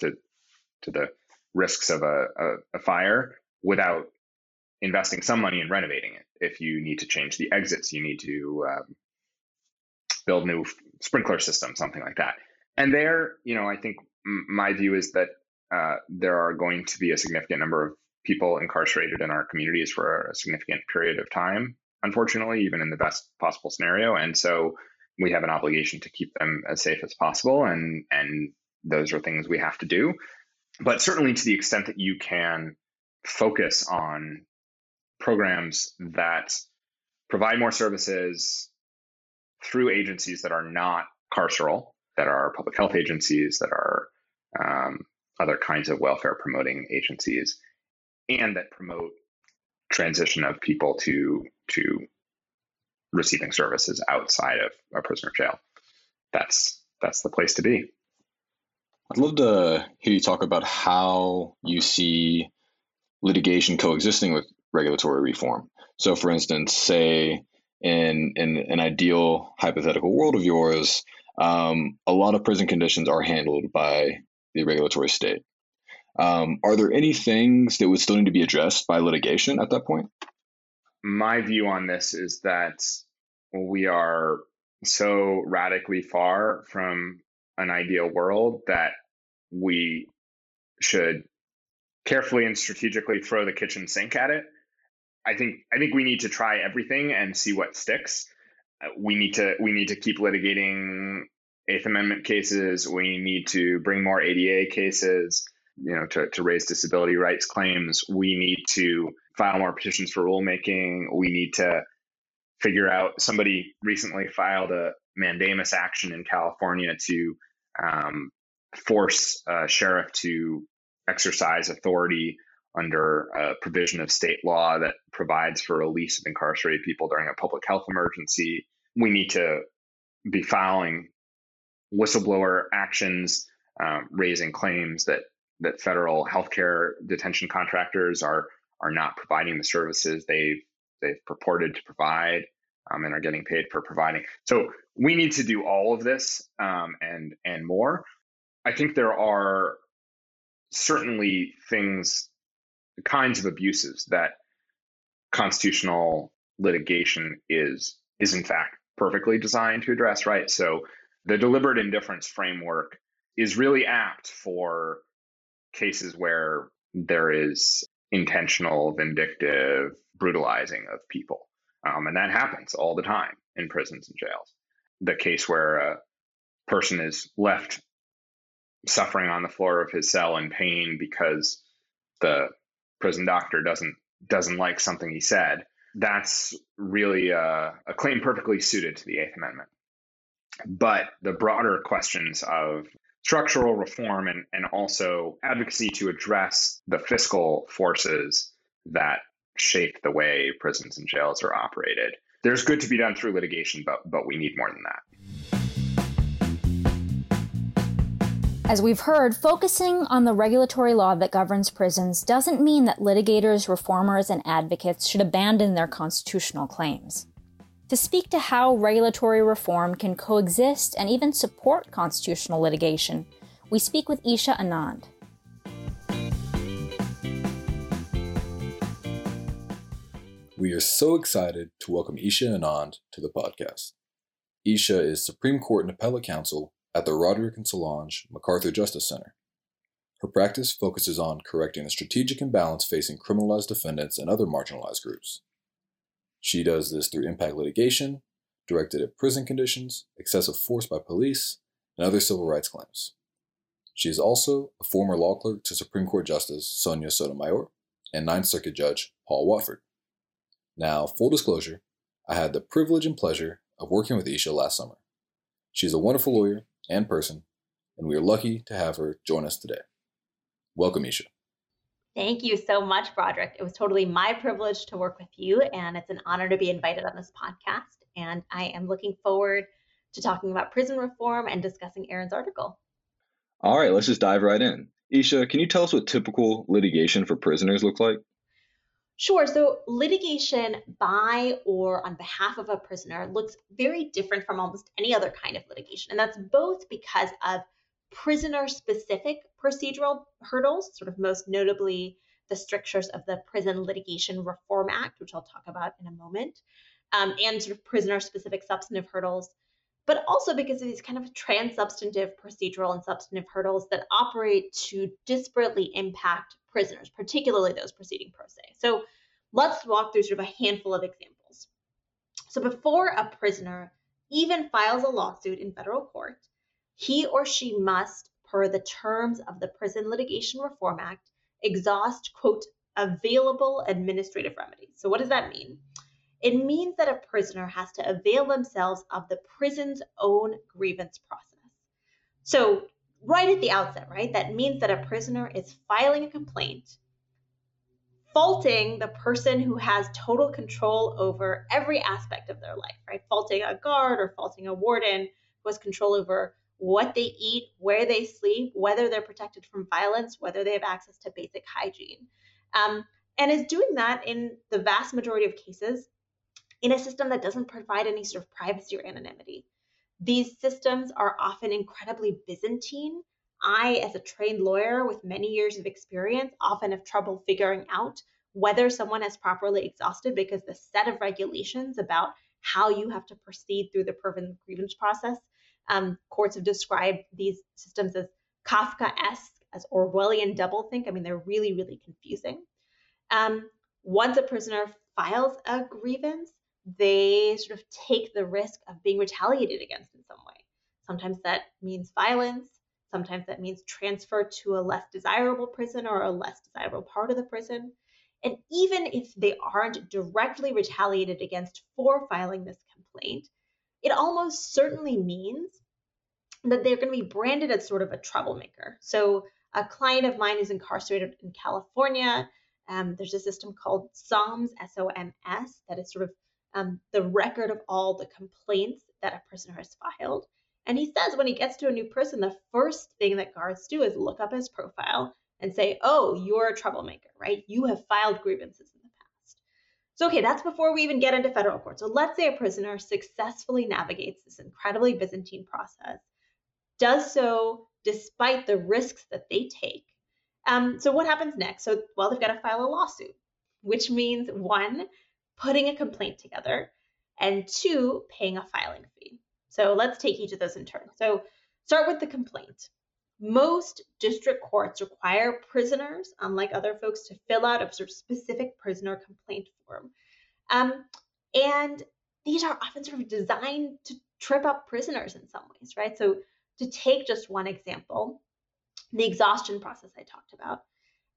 to to the risks of a, a, a fire without investing some money in renovating it. If you need to change the exits, you need to um, build new sprinkler system, something like that. And there, you know, I think my view is that uh, there are going to be a significant number of people incarcerated in our communities for a significant period of time, unfortunately, even in the best possible scenario. And so we have an obligation to keep them as safe as possible. And, and those are things we have to do. But certainly to the extent that you can focus on programs that provide more services through agencies that are not carceral, that are public health agencies, that are um, other kinds of welfare promoting agencies, and that promote transition of people to to receiving services outside of a prisoner jail. That's that's the place to be. I'd love to hear you talk about how you see litigation coexisting with regulatory reform. So, for instance, say in in an ideal hypothetical world of yours, um, a lot of prison conditions are handled by the regulatory state. Um, are there any things that would still need to be addressed by litigation at that point? My view on this is that we are so radically far from an ideal world that we should carefully and strategically throw the kitchen sink at it. I think I think we need to try everything and see what sticks. Uh, we need to we need to keep litigating Eighth Amendment cases. We need to bring more ADA cases, you know, to, to raise disability rights claims. We need to file more petitions for rulemaking. We need to figure out. Somebody recently filed a mandamus action in California to um, force a sheriff to exercise authority under a provision of state law that provides for release of incarcerated people during a public health emergency. We need to be filing whistleblower actions, um, raising claims that that federal healthcare detention contractors are are not providing the services they've they've purported to provide um, and are getting paid for providing. So we need to do all of this um, and and more. I think there are certainly things, kinds of abuses that constitutional litigation is is in fact perfectly designed to address. Right. So the deliberate indifference framework is really apt for cases where there is intentional, vindictive brutalizing of people. Um, and that happens all the time in prisons and jails. The case where a person is left suffering on the floor of his cell in pain because the prison doctor doesn't doesn't like something he said. That's really a, a claim perfectly suited to the Eighth Amendment. But the broader questions of structural reform and, and also advocacy to address the fiscal forces that shape the way prisons and jails are operated. There's good to be done through litigation, but but we need more than that. As we've heard, focusing on the regulatory law that governs prisons doesn't mean that litigators, reformers, and advocates should abandon their constitutional claims. To speak to how regulatory reform can coexist and even support constitutional litigation, we speak with Easha Anand. We are so excited to welcome Easha Anand to the podcast. Easha is Supreme Court and Appellate Counsel at the Roderick and Solange MacArthur Justice Center. Her practice focuses on correcting the strategic imbalance facing criminalized defendants and other marginalized groups. She does this through impact litigation, directed at prison conditions, excessive force by police, and other civil rights claims. She is also a former law clerk to Supreme Court Justice Sonia Sotomayor and Ninth Circuit Judge Paul Watford. Now, full disclosure, I had the privilege and pleasure of working with Easha last summer. She is a wonderful lawyer and person, and we are lucky to have her join us today. Welcome, Easha. Thank you so much, Broderick. It was totally my privilege to work with you, and it's an honor to be invited on this podcast. And I am looking forward to talking about prison reform and discussing Aaron's article. All right, let's just dive right in. Easha, can you tell us what typical litigation for prisoners look like? Sure. So litigation by or on behalf of a prisoner looks very different from almost any other kind of litigation. And that's both because of prisoner specific procedural hurdles, sort of most notably the strictures of the Prison Litigation Reform Act, which I'll talk about in a moment, um, and sort of prisoner specific substantive hurdles, but also because of these kind of trans-substantive procedural and substantive hurdles that operate to disparately impact prisoners, particularly those proceeding pro se. So let's walk through sort of a handful of examples. So before a prisoner even files a lawsuit in federal court, he or she must, per the terms of the Prison Litigation Reform Act, exhaust, quote, available administrative remedies. So what does that mean? It means that a prisoner has to avail themselves of the prison's own grievance process. So, right at the outset, right, that means that a prisoner is filing a complaint faulting the person who has total control over every aspect of their life, right? Faulting a guard or faulting a warden who has control over what they eat, where they sleep, whether they're protected from violence, whether they have access to basic hygiene. Um, and is doing that in the vast majority of cases in a system that doesn't provide any sort of privacy or anonymity. These systems are often incredibly Byzantine. I, as a trained lawyer with many years of experience, often have trouble figuring out whether someone has properly exhausted because the set of regulations about how you have to proceed through the prison grievance process, um, courts have described these systems as Kafka-esque, as Orwellian doublethink. I mean, they're really, really confusing. Um, once a prisoner files a grievance, they sort of take the risk of being retaliated against in some way. Sometimes that means violence. Sometimes that means transfer to a less desirable prison or a less desirable part of the prison. And even if they aren't directly retaliated against for filing this complaint, it almost certainly means that they're going to be branded as sort of a troublemaker. So, a client of mine is incarcerated in California. Um, there's a system called SOMS, S O M S, that is sort of um, the record of all the complaints that a prisoner has filed. And he says when he gets to a new prison, the first thing that guards do is look up his profile and say, oh, you're a troublemaker, right? You have filed grievances. So, okay, that's before we even get into federal court. So, let's say a prisoner successfully navigates this incredibly Byzantine process, does so despite the risks that they take. Um, so, what happens next? So, well, they've got to file a lawsuit, which means one, putting a complaint together, and two, paying a filing fee. So let's take each of those in turn. So start with the complaint. Most district courts require prisoners, unlike other folks, to fill out a sort of specific prisoner complaint form. Um, and these are often sort of designed to trip up prisoners in some ways, right? So to take just one example, the exhaustion process I talked about,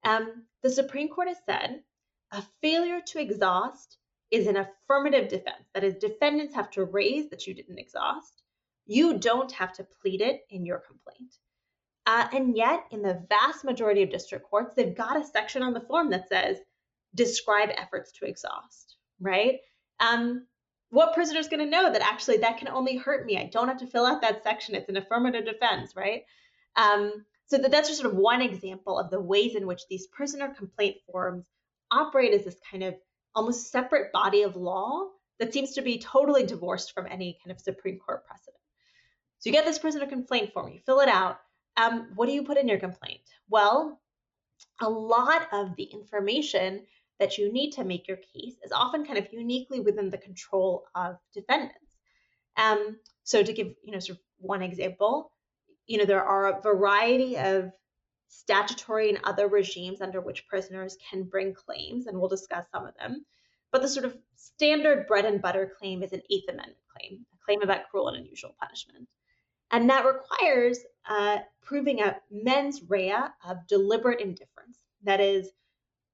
um, the Supreme Court has said a failure to exhaust is an affirmative defense. That is, defendants have to raise that you didn't exhaust. You don't have to plead it in your complaint. Uh, and yet, in the vast majority of district courts, they've got a section on the form that says, describe efforts to exhaust, right? Um, what prisoner is going to know that actually that can only hurt me? I don't have to fill out that section. It's an affirmative defense, right? Um, so that, that's just sort of one example of the ways in which these prisoner complaint forms operate as this kind of almost separate body of law that seems to be totally divorced from any kind of Supreme Court precedent. So you get this prisoner complaint form, you fill it out. Um, what do you put in your complaint? Well, a lot of the information that you need to make your case is often kind of uniquely within the control of defendants. Um, so to give you know sort of one example, you know there are a variety of statutory and other regimes under which prisoners can bring claims, and we'll discuss some of them. But the sort of standard bread and butter claim is an Eighth Amendment claim, a claim about cruel and unusual punishment. And that requires uh, proving a mens rea of deliberate indifference. That is,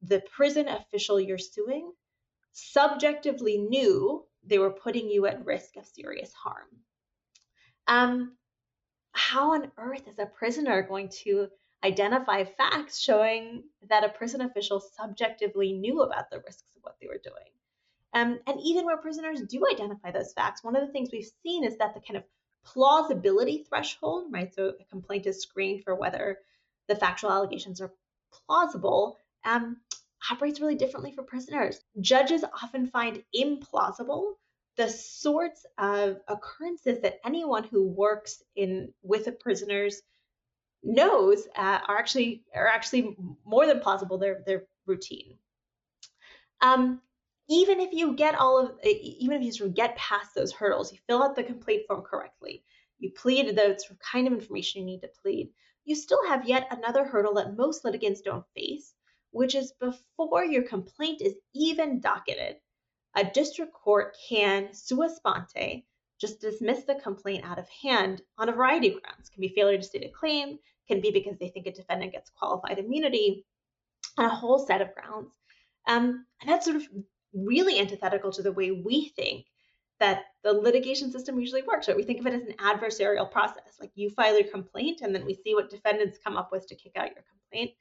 the prison official you're suing subjectively knew they were putting you at risk of serious harm. Um, how on earth is a prisoner going to identify facts showing that a prison official subjectively knew about the risks of what they were doing. Um, and even where prisoners do identify those facts, one of the things we've seen is that the kind of plausibility threshold, right? So a complaint is screened for whether the factual allegations are plausible, um, operates really differently for prisoners. Judges often find implausible the sorts of occurrences that anyone who works in with the prisoners knows uh, are actually are actually more than plausible. They're they're routine. Um, even if you get all of, even if you sort of get past those hurdles, you fill out the complaint form correctly, you plead the sort of kind of information you need to plead, you still have yet another hurdle that most litigants don't face, which is before your complaint is even docketed, a district court can sua sponte just dismiss the complaint out of hand on a variety of grounds. It can be failure to state a claim, can be because they think a defendant gets qualified immunity, on a whole set of grounds. Um, and that's sort of really antithetical to the way we think that the litigation system usually works. Right? We think of it as an adversarial process. Like you file your complaint, and then we see what defendants come up with to kick out your complaint.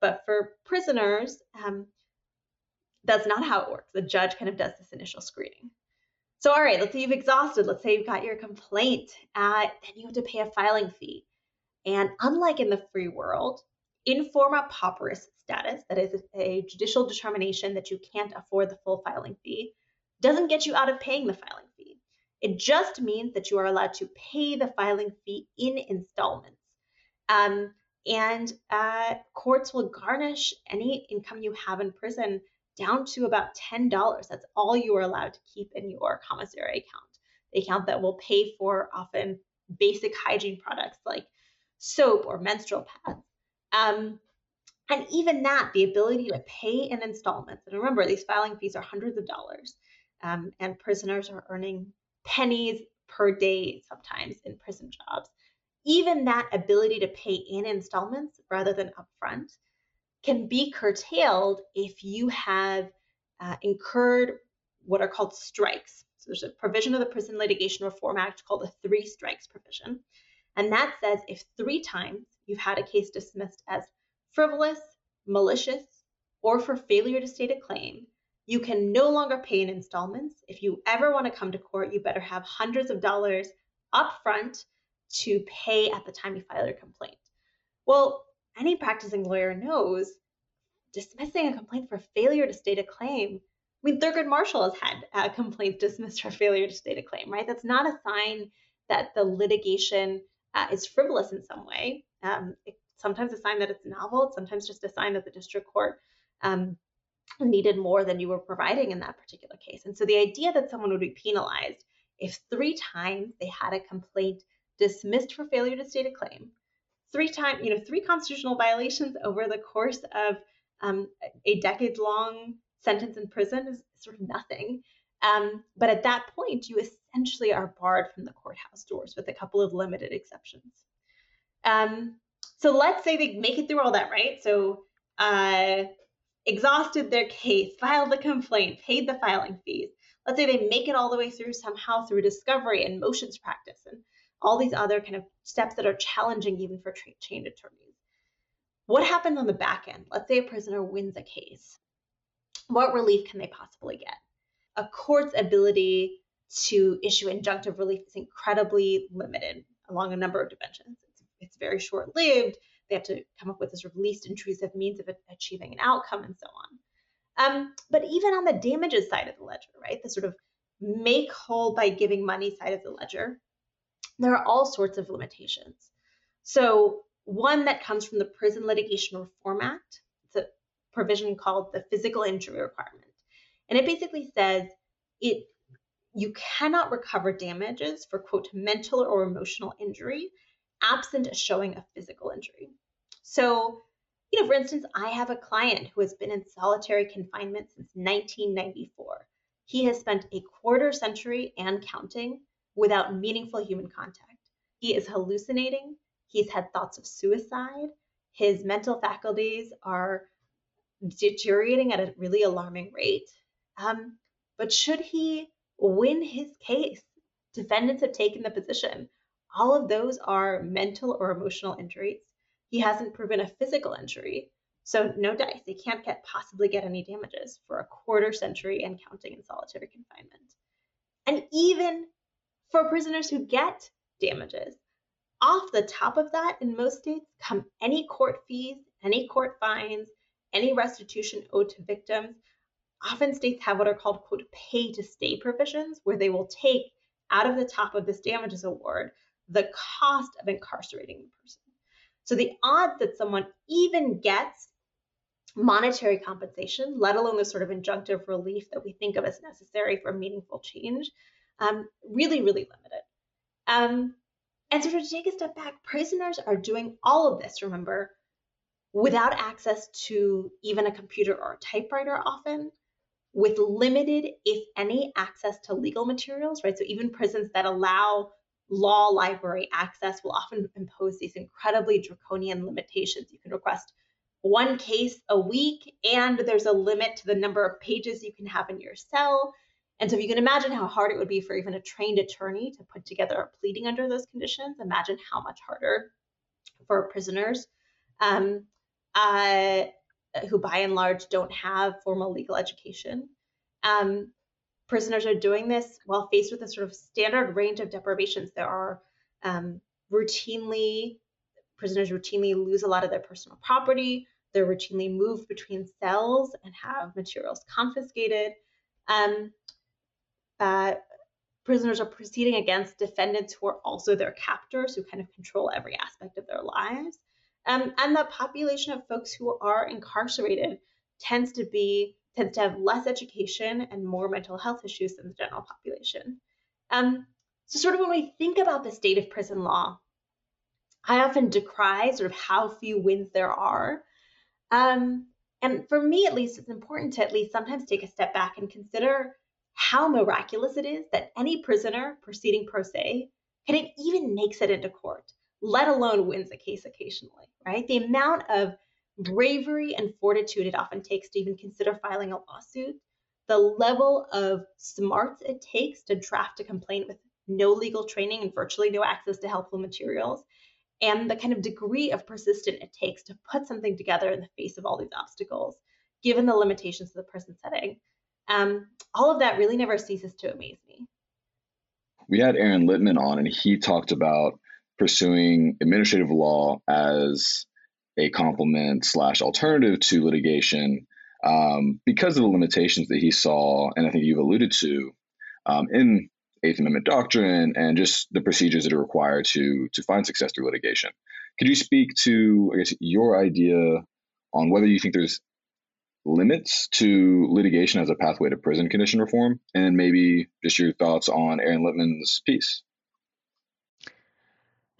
But for prisoners, um, that's not how it works. The judge kind of does this initial screening. So, all right, let's say you've exhausted. Let's say you've got your complaint. Uh, then you have to pay a filing fee. And unlike in the free world, in forma pauperis status, that is a judicial determination that you can't afford the full filing fee, doesn't get you out of paying the filing fee. It just means that you are allowed to pay the filing fee in installments. Um, and uh, courts will garnish any income you have in prison down to about $10. That's all you are allowed to keep in your commissary account, the account that will pay for often basic hygiene products like soap or menstrual pads. Um, and even that, the ability to pay in installments. And remember, these filing fees are hundreds of dollars, um, and prisoners are earning pennies per day sometimes in prison jobs. Even that ability to pay in installments rather than upfront can be curtailed if you have uh, incurred what are called strikes. So there's a provision of the Prison Litigation Reform Act called the three strikes provision. And that says if three times you've had a case dismissed as frivolous, malicious, or for failure to state a claim, you can no longer pay in installments. If you ever want to come to court, you better have hundreds of dollars upfront to pay at the time you file your complaint. Well, any practicing lawyer knows dismissing a complaint for failure to state a claim. I mean, Thurgood Marshall has had complaints dismissed for failure to state a claim, right? That's not a sign that the litigation uh, is frivolous in some way. Um, it's sometimes a sign that it's novel. It's sometimes just a sign that the district court um, needed more than you were providing in that particular case. And so the idea that someone would be penalized if three times they had a complaint dismissed for failure to state a claim, three times, you know, three constitutional violations over the course of um, a decade long sentence in prison is sort of nothing. Um, but at that point, you essentially are barred from the courthouse doors with a couple of limited exceptions. Um, so let's say they make it through all that, right? So uh, exhausted their case, filed the complaint, paid the filing fees. Let's say they make it all the way through somehow through discovery and motions practice and all these other kind of steps that are challenging even for tra- trained attorneys. What happens on the back end? Let's say a prisoner wins a case. What relief can they possibly get? A court's ability to issue injunctive relief is incredibly limited along a number of dimensions. It's, it's very short lived. They have to come up with a sort of least intrusive means of achieving an outcome and so on. Um, but even on the damages side of the ledger, right, the sort of make whole by giving money side of the ledger, there are all sorts of limitations. So, one that comes from the Prison Litigation Reform Act, it's a provision called the physical injury requirement. And it basically says it you cannot recover damages for quote mental or emotional injury absent a showing of physical injury. So, you know, for instance, I have a client who has been in solitary confinement since 1994. He has spent a quarter century and counting without meaningful human contact. He is hallucinating. He's had thoughts of suicide. His mental faculties are deteriorating at a really alarming rate. Um, but should he win his case, defendants have taken the position. All of those are mental or emotional injuries. He hasn't proven a physical injury. So no dice. He can't get possibly get any damages for a quarter century and counting in solitary confinement. And even for prisoners who get damages. Off the top of that, in most states, come any court fees, any court fines, any restitution owed to victims. Often states have what are called, quote, pay to stay provisions, where they will take out of the top of this damages award the cost of incarcerating the person. So the odds that someone even gets monetary compensation, let alone the sort of injunctive relief that we think of as necessary for meaningful change, um, really, really limited. Um, and so to take a step back, prisoners are doing all of this, remember, without access to even a computer or a typewriter often, with limited, if any, access to legal materials, right? So even prisons that allow law library access will often impose these incredibly draconian limitations. You can request one case a week, and there's a limit to the number of pages you can have in your cell. And so, if you can imagine how hard it would be for even a trained attorney to put together a pleading under those conditions, imagine how much harder for prisoners um, uh, who, by and large, don't have formal legal education. Um, prisoners are doing this while faced with a sort of standard range of deprivations. There are um, routinely prisoners routinely lose a lot of their personal property. They're routinely moved between cells and have materials confiscated. Um, uh, prisoners are proceeding against defendants who are also their captors, who kind of control every aspect of their lives. Um, and the population of folks who are incarcerated tends to be tends to have less education and more mental health issues than the general population. Um, so, sort of when we think about the state of prison law, I often decry sort of how few wins there are. Um, and for me, at least, it's important to at least sometimes take a step back and consider how miraculous it is that any prisoner proceeding pro se can even makes it into court, let alone wins a case occasionally, right? The amount of bravery and fortitude it often takes to even consider filing a lawsuit, the level of smarts it takes to draft a complaint with no legal training and virtually no access to helpful materials, and the kind of degree of persistence it takes to put something together in the face of all these obstacles, given the limitations of the prison setting. Um, all of that really never ceases to amaze me. We had Aaron Littman on, and he talked about pursuing administrative law as a complement slash alternative to litigation um, because of the limitations that he saw, and I think you've alluded to um, in Eighth Amendment doctrine and just the procedures that are required to to find success through litigation. Could you speak to, I guess, your idea on whether you think there's limits to litigation as a pathway to prison condition reform, and maybe just your thoughts on Aaron Littman's piece?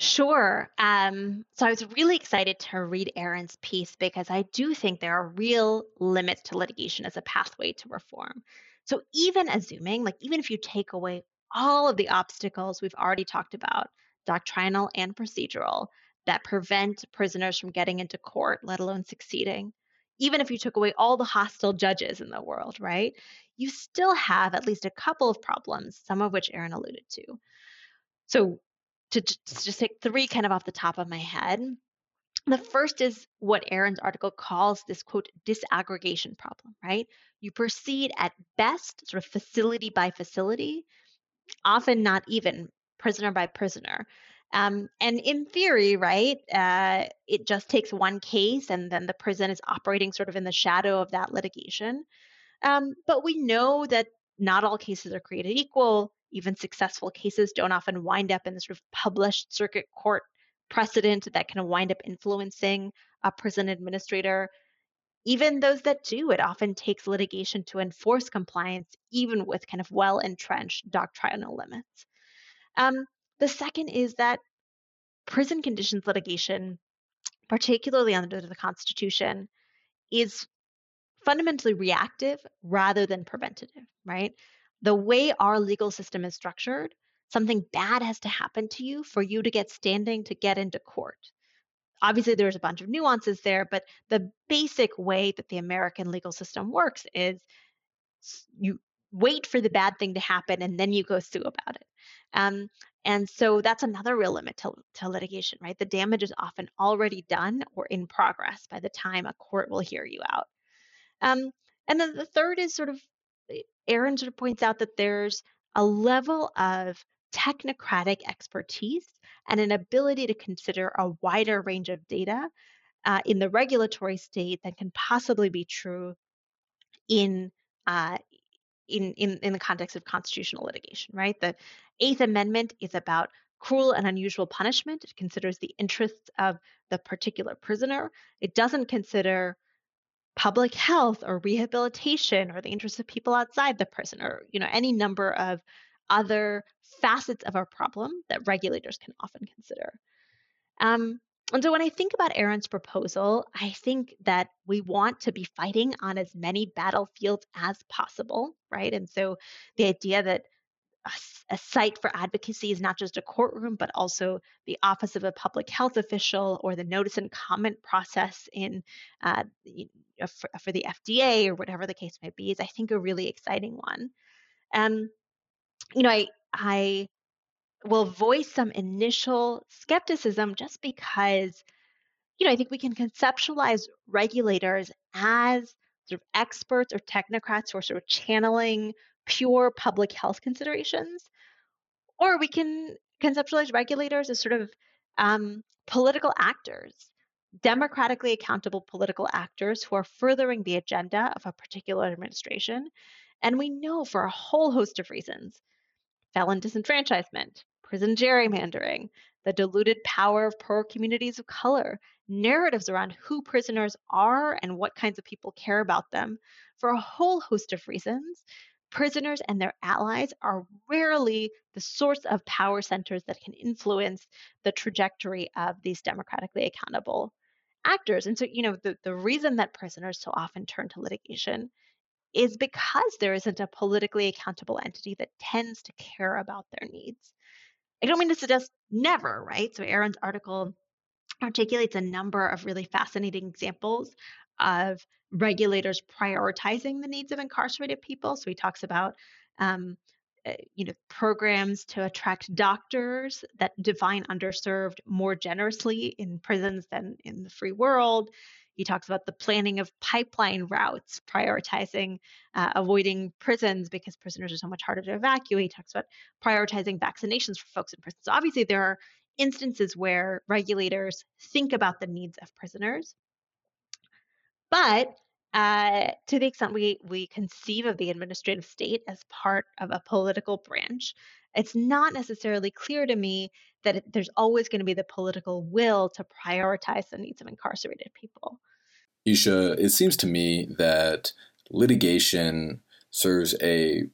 Sure. Um, so I was really excited to read Aaron's piece because I do think there are real limits to litigation as a pathway to reform. So even assuming, like, even if you take away all of the obstacles we've already talked about, doctrinal and procedural, that prevent prisoners from getting into court, let alone succeeding, even if you took away all the hostile judges in the world, right? You still have at least a couple of problems, some of which Aaron alluded to. So to just take three kind of off the top of my head. The first is what Aaron's article calls this quote disaggregation problem, right? You proceed at best sort of facility by facility, often not even prisoner by prisoner. Um, and in theory, right, uh, it just takes one case and then the prison is operating sort of in the shadow of that litigation. Um, but we know that not all cases are created equal even successful cases don't often wind up in the sort of published circuit court precedent that can wind up influencing a prison administrator. Even those that do, it often takes litigation to enforce compliance, even with kind of well entrenched doctrinal limits. Um, the second is that prison conditions litigation, particularly under the Constitution, is fundamentally reactive rather than preventative, right? The way our legal system is structured, something bad has to happen to you for you to get standing to get into court. Obviously, there's a bunch of nuances there, but the basic way that the American legal system works is you wait for the bad thing to happen and then you go sue about it. Um, and so that's another real limit to, to litigation, right? The damage is often already done or in progress by the time a court will hear you out. Um, and then the third is sort of Aaron sort of points out that there's a level of technocratic expertise and an ability to consider a wider range of data uh, in the regulatory state than can possibly be true in, uh, in, in, in the context of constitutional litigation, right? The Eighth Amendment is about cruel and unusual punishment. It considers the interests of the particular prisoner. It doesn't consider public health or rehabilitation or the interests of people outside the prison or you know any number of other facets of our problem that regulators can often consider. Um, and so when I think about aaron's proposal, I think that we want to be fighting on as many battlefields as possible, right? And so the idea that a, a, site for advocacy is not just a courtroom, but also the office of a public health official or the notice and comment process in uh, for, for, the FDA or whatever the case might be is, I think, a really exciting one. Um, you know, I I will voice some initial skepticism just because, you know, I think we can conceptualize regulators as sort of experts or technocrats who are sort of channeling pure public health considerations, or we can conceptualize regulators as sort of um, political actors, democratically accountable political actors who are furthering the agenda of a particular administration. And we know for a whole host of reasons felon disenfranchisement, prison gerrymandering, the diluted power of poor communities of color, narratives around who prisoners are and what kinds of people care about them. For a whole host of reasons, prisoners and their allies are rarely the source of power centers that can influence the trajectory of these democratically accountable actors. And so, you know, the, the reason that prisoners so often turn to litigation is because there isn't a politically accountable entity that tends to care about their needs. I don't mean to suggest never, right? So Aaron's article articulates a number of really fascinating examples of regulators prioritizing the needs of incarcerated people. So he talks about um, you know programs to attract doctors that define underserved more generously in prisons than in the free world he talks about the planning of pipeline routes, prioritizing uh, avoiding prisons because prisoners are so much harder to evacuate. He talks about prioritizing vaccinations for folks in prison. So obviously there are instances where regulators think about the needs of prisoners. But uh, to the extent we, we conceive of the administrative state as part of a political branch, it's not necessarily clear to me that it, there's always going to be the political will to prioritize the needs of incarcerated people. Easha, it seems to me that litigation serves a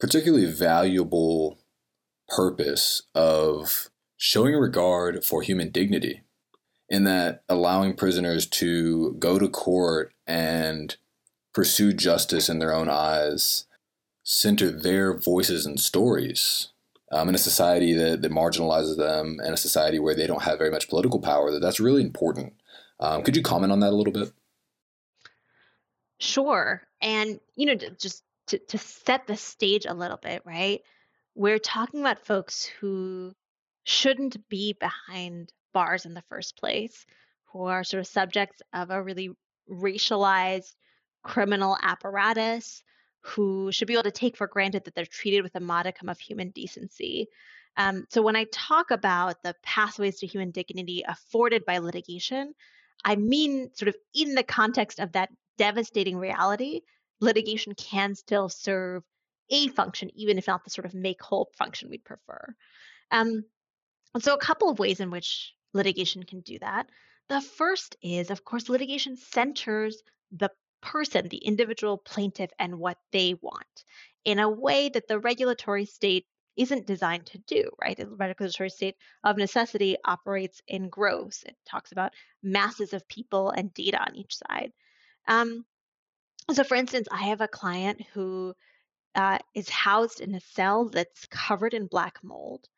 particularly valuable purpose of showing regard for human dignity in that allowing prisoners to go to court and pursue justice in their own eyes, center their voices and stories um, in a society that, that marginalizes them and a society where they don't have very much political power, that that's really important. Um, could you comment on that a little bit? Sure. And, you know, just to, to set the stage a little bit, right? We're talking about folks who shouldn't be behind bars in the first place, who are sort of subjects of a really racialized criminal apparatus, who should be able to take for granted that they're treated with a modicum of human decency. Um, so when I talk about the pathways to human dignity afforded by litigation, I mean sort of in the context of that devastating reality, litigation can still serve a function, even if not the sort of make whole function we'd prefer. Um, so, a couple of ways in which litigation can do that. The first is, of course, litigation centers the person, the individual plaintiff, and what they want in a way that the regulatory state isn't designed to do, right? The regulatory state of necessity operates in gross. It talks about masses of people and data on each side. Um, so, for instance, I have a client who uh, is housed in a cell that's covered in black mold.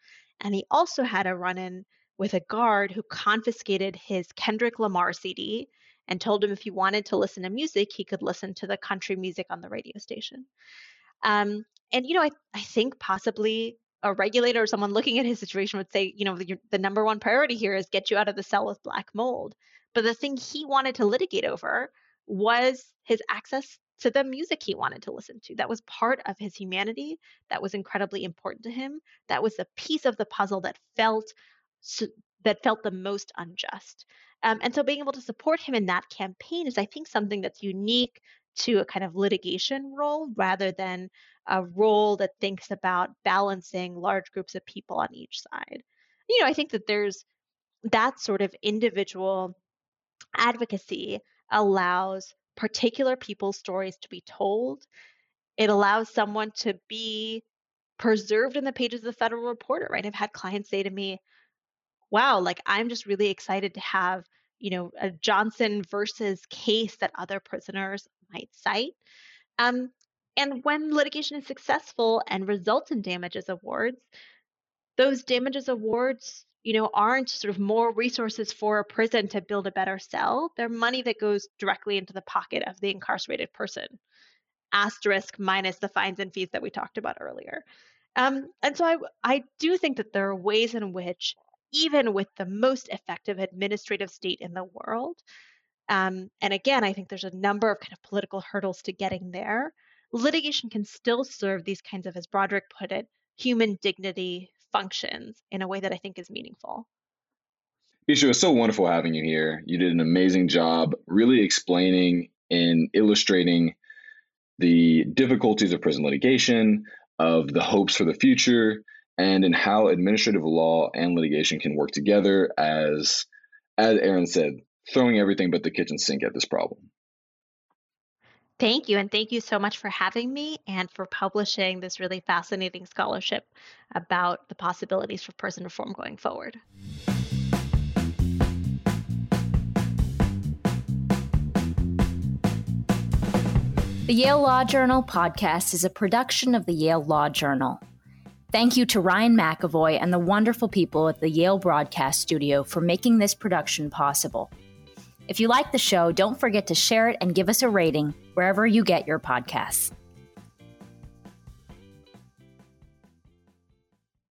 And he also had a run in with a guard who confiscated his Kendrick Lamar CD and told him if he wanted to listen to music, he could listen to the country music on the radio station. Um, and, you know, I, I think possibly a regulator or someone looking at his situation would say, you know, the, the number one priority here is get you out of the cell with black mold. But the thing he wanted to litigate over was his access to the music he wanted to listen to. That was part of his humanity. That was incredibly important to him. That was the piece of the puzzle that felt that felt the most unjust. Um, and so being able to support him in that campaign is, I think, something that's unique to a kind of litigation role rather than a role that thinks about balancing large groups of people on each side. You know, I think that there's that sort of individual advocacy allows particular people's stories to be told. It allows someone to be preserved in the pages of the Federal Reporter, right? I've had clients say to me, wow, like I'm just really excited to have, you know, a Johnson versus case that other prisoners might cite. Um, and when litigation is successful and results in damages awards, those damages awards, you know, aren't sort of more resources for a prison to build a better cell. They're money that goes directly into the pocket of the incarcerated person. Asterisk minus the fines and fees that we talked about earlier. Um, and so I, I do think that there are ways in which, even with the most effective administrative state in the world, um, and again, I think there's a number of kind of political hurdles to getting there litigation can still serve these kinds of, as Broderick put it, human dignity functions in a way that I think is meaningful. Easha, it was so wonderful having you here. You did an amazing job really explaining and illustrating the difficulties of prison litigation, of the hopes for the future, and in how administrative law and litigation can work together as as Aaron said, throwing everything but the kitchen sink at this problem. Thank you. And thank you so much for having me and for publishing this really fascinating scholarship about the possibilities for prison reform going forward. The Yale Law Journal podcast is a production of the Yale Law Journal. Thank you to Ryan McAvoy and the wonderful people at the Yale Broadcast Studio for making this production possible. If you like the show, don't forget to share it and give us a rating wherever you get your podcasts.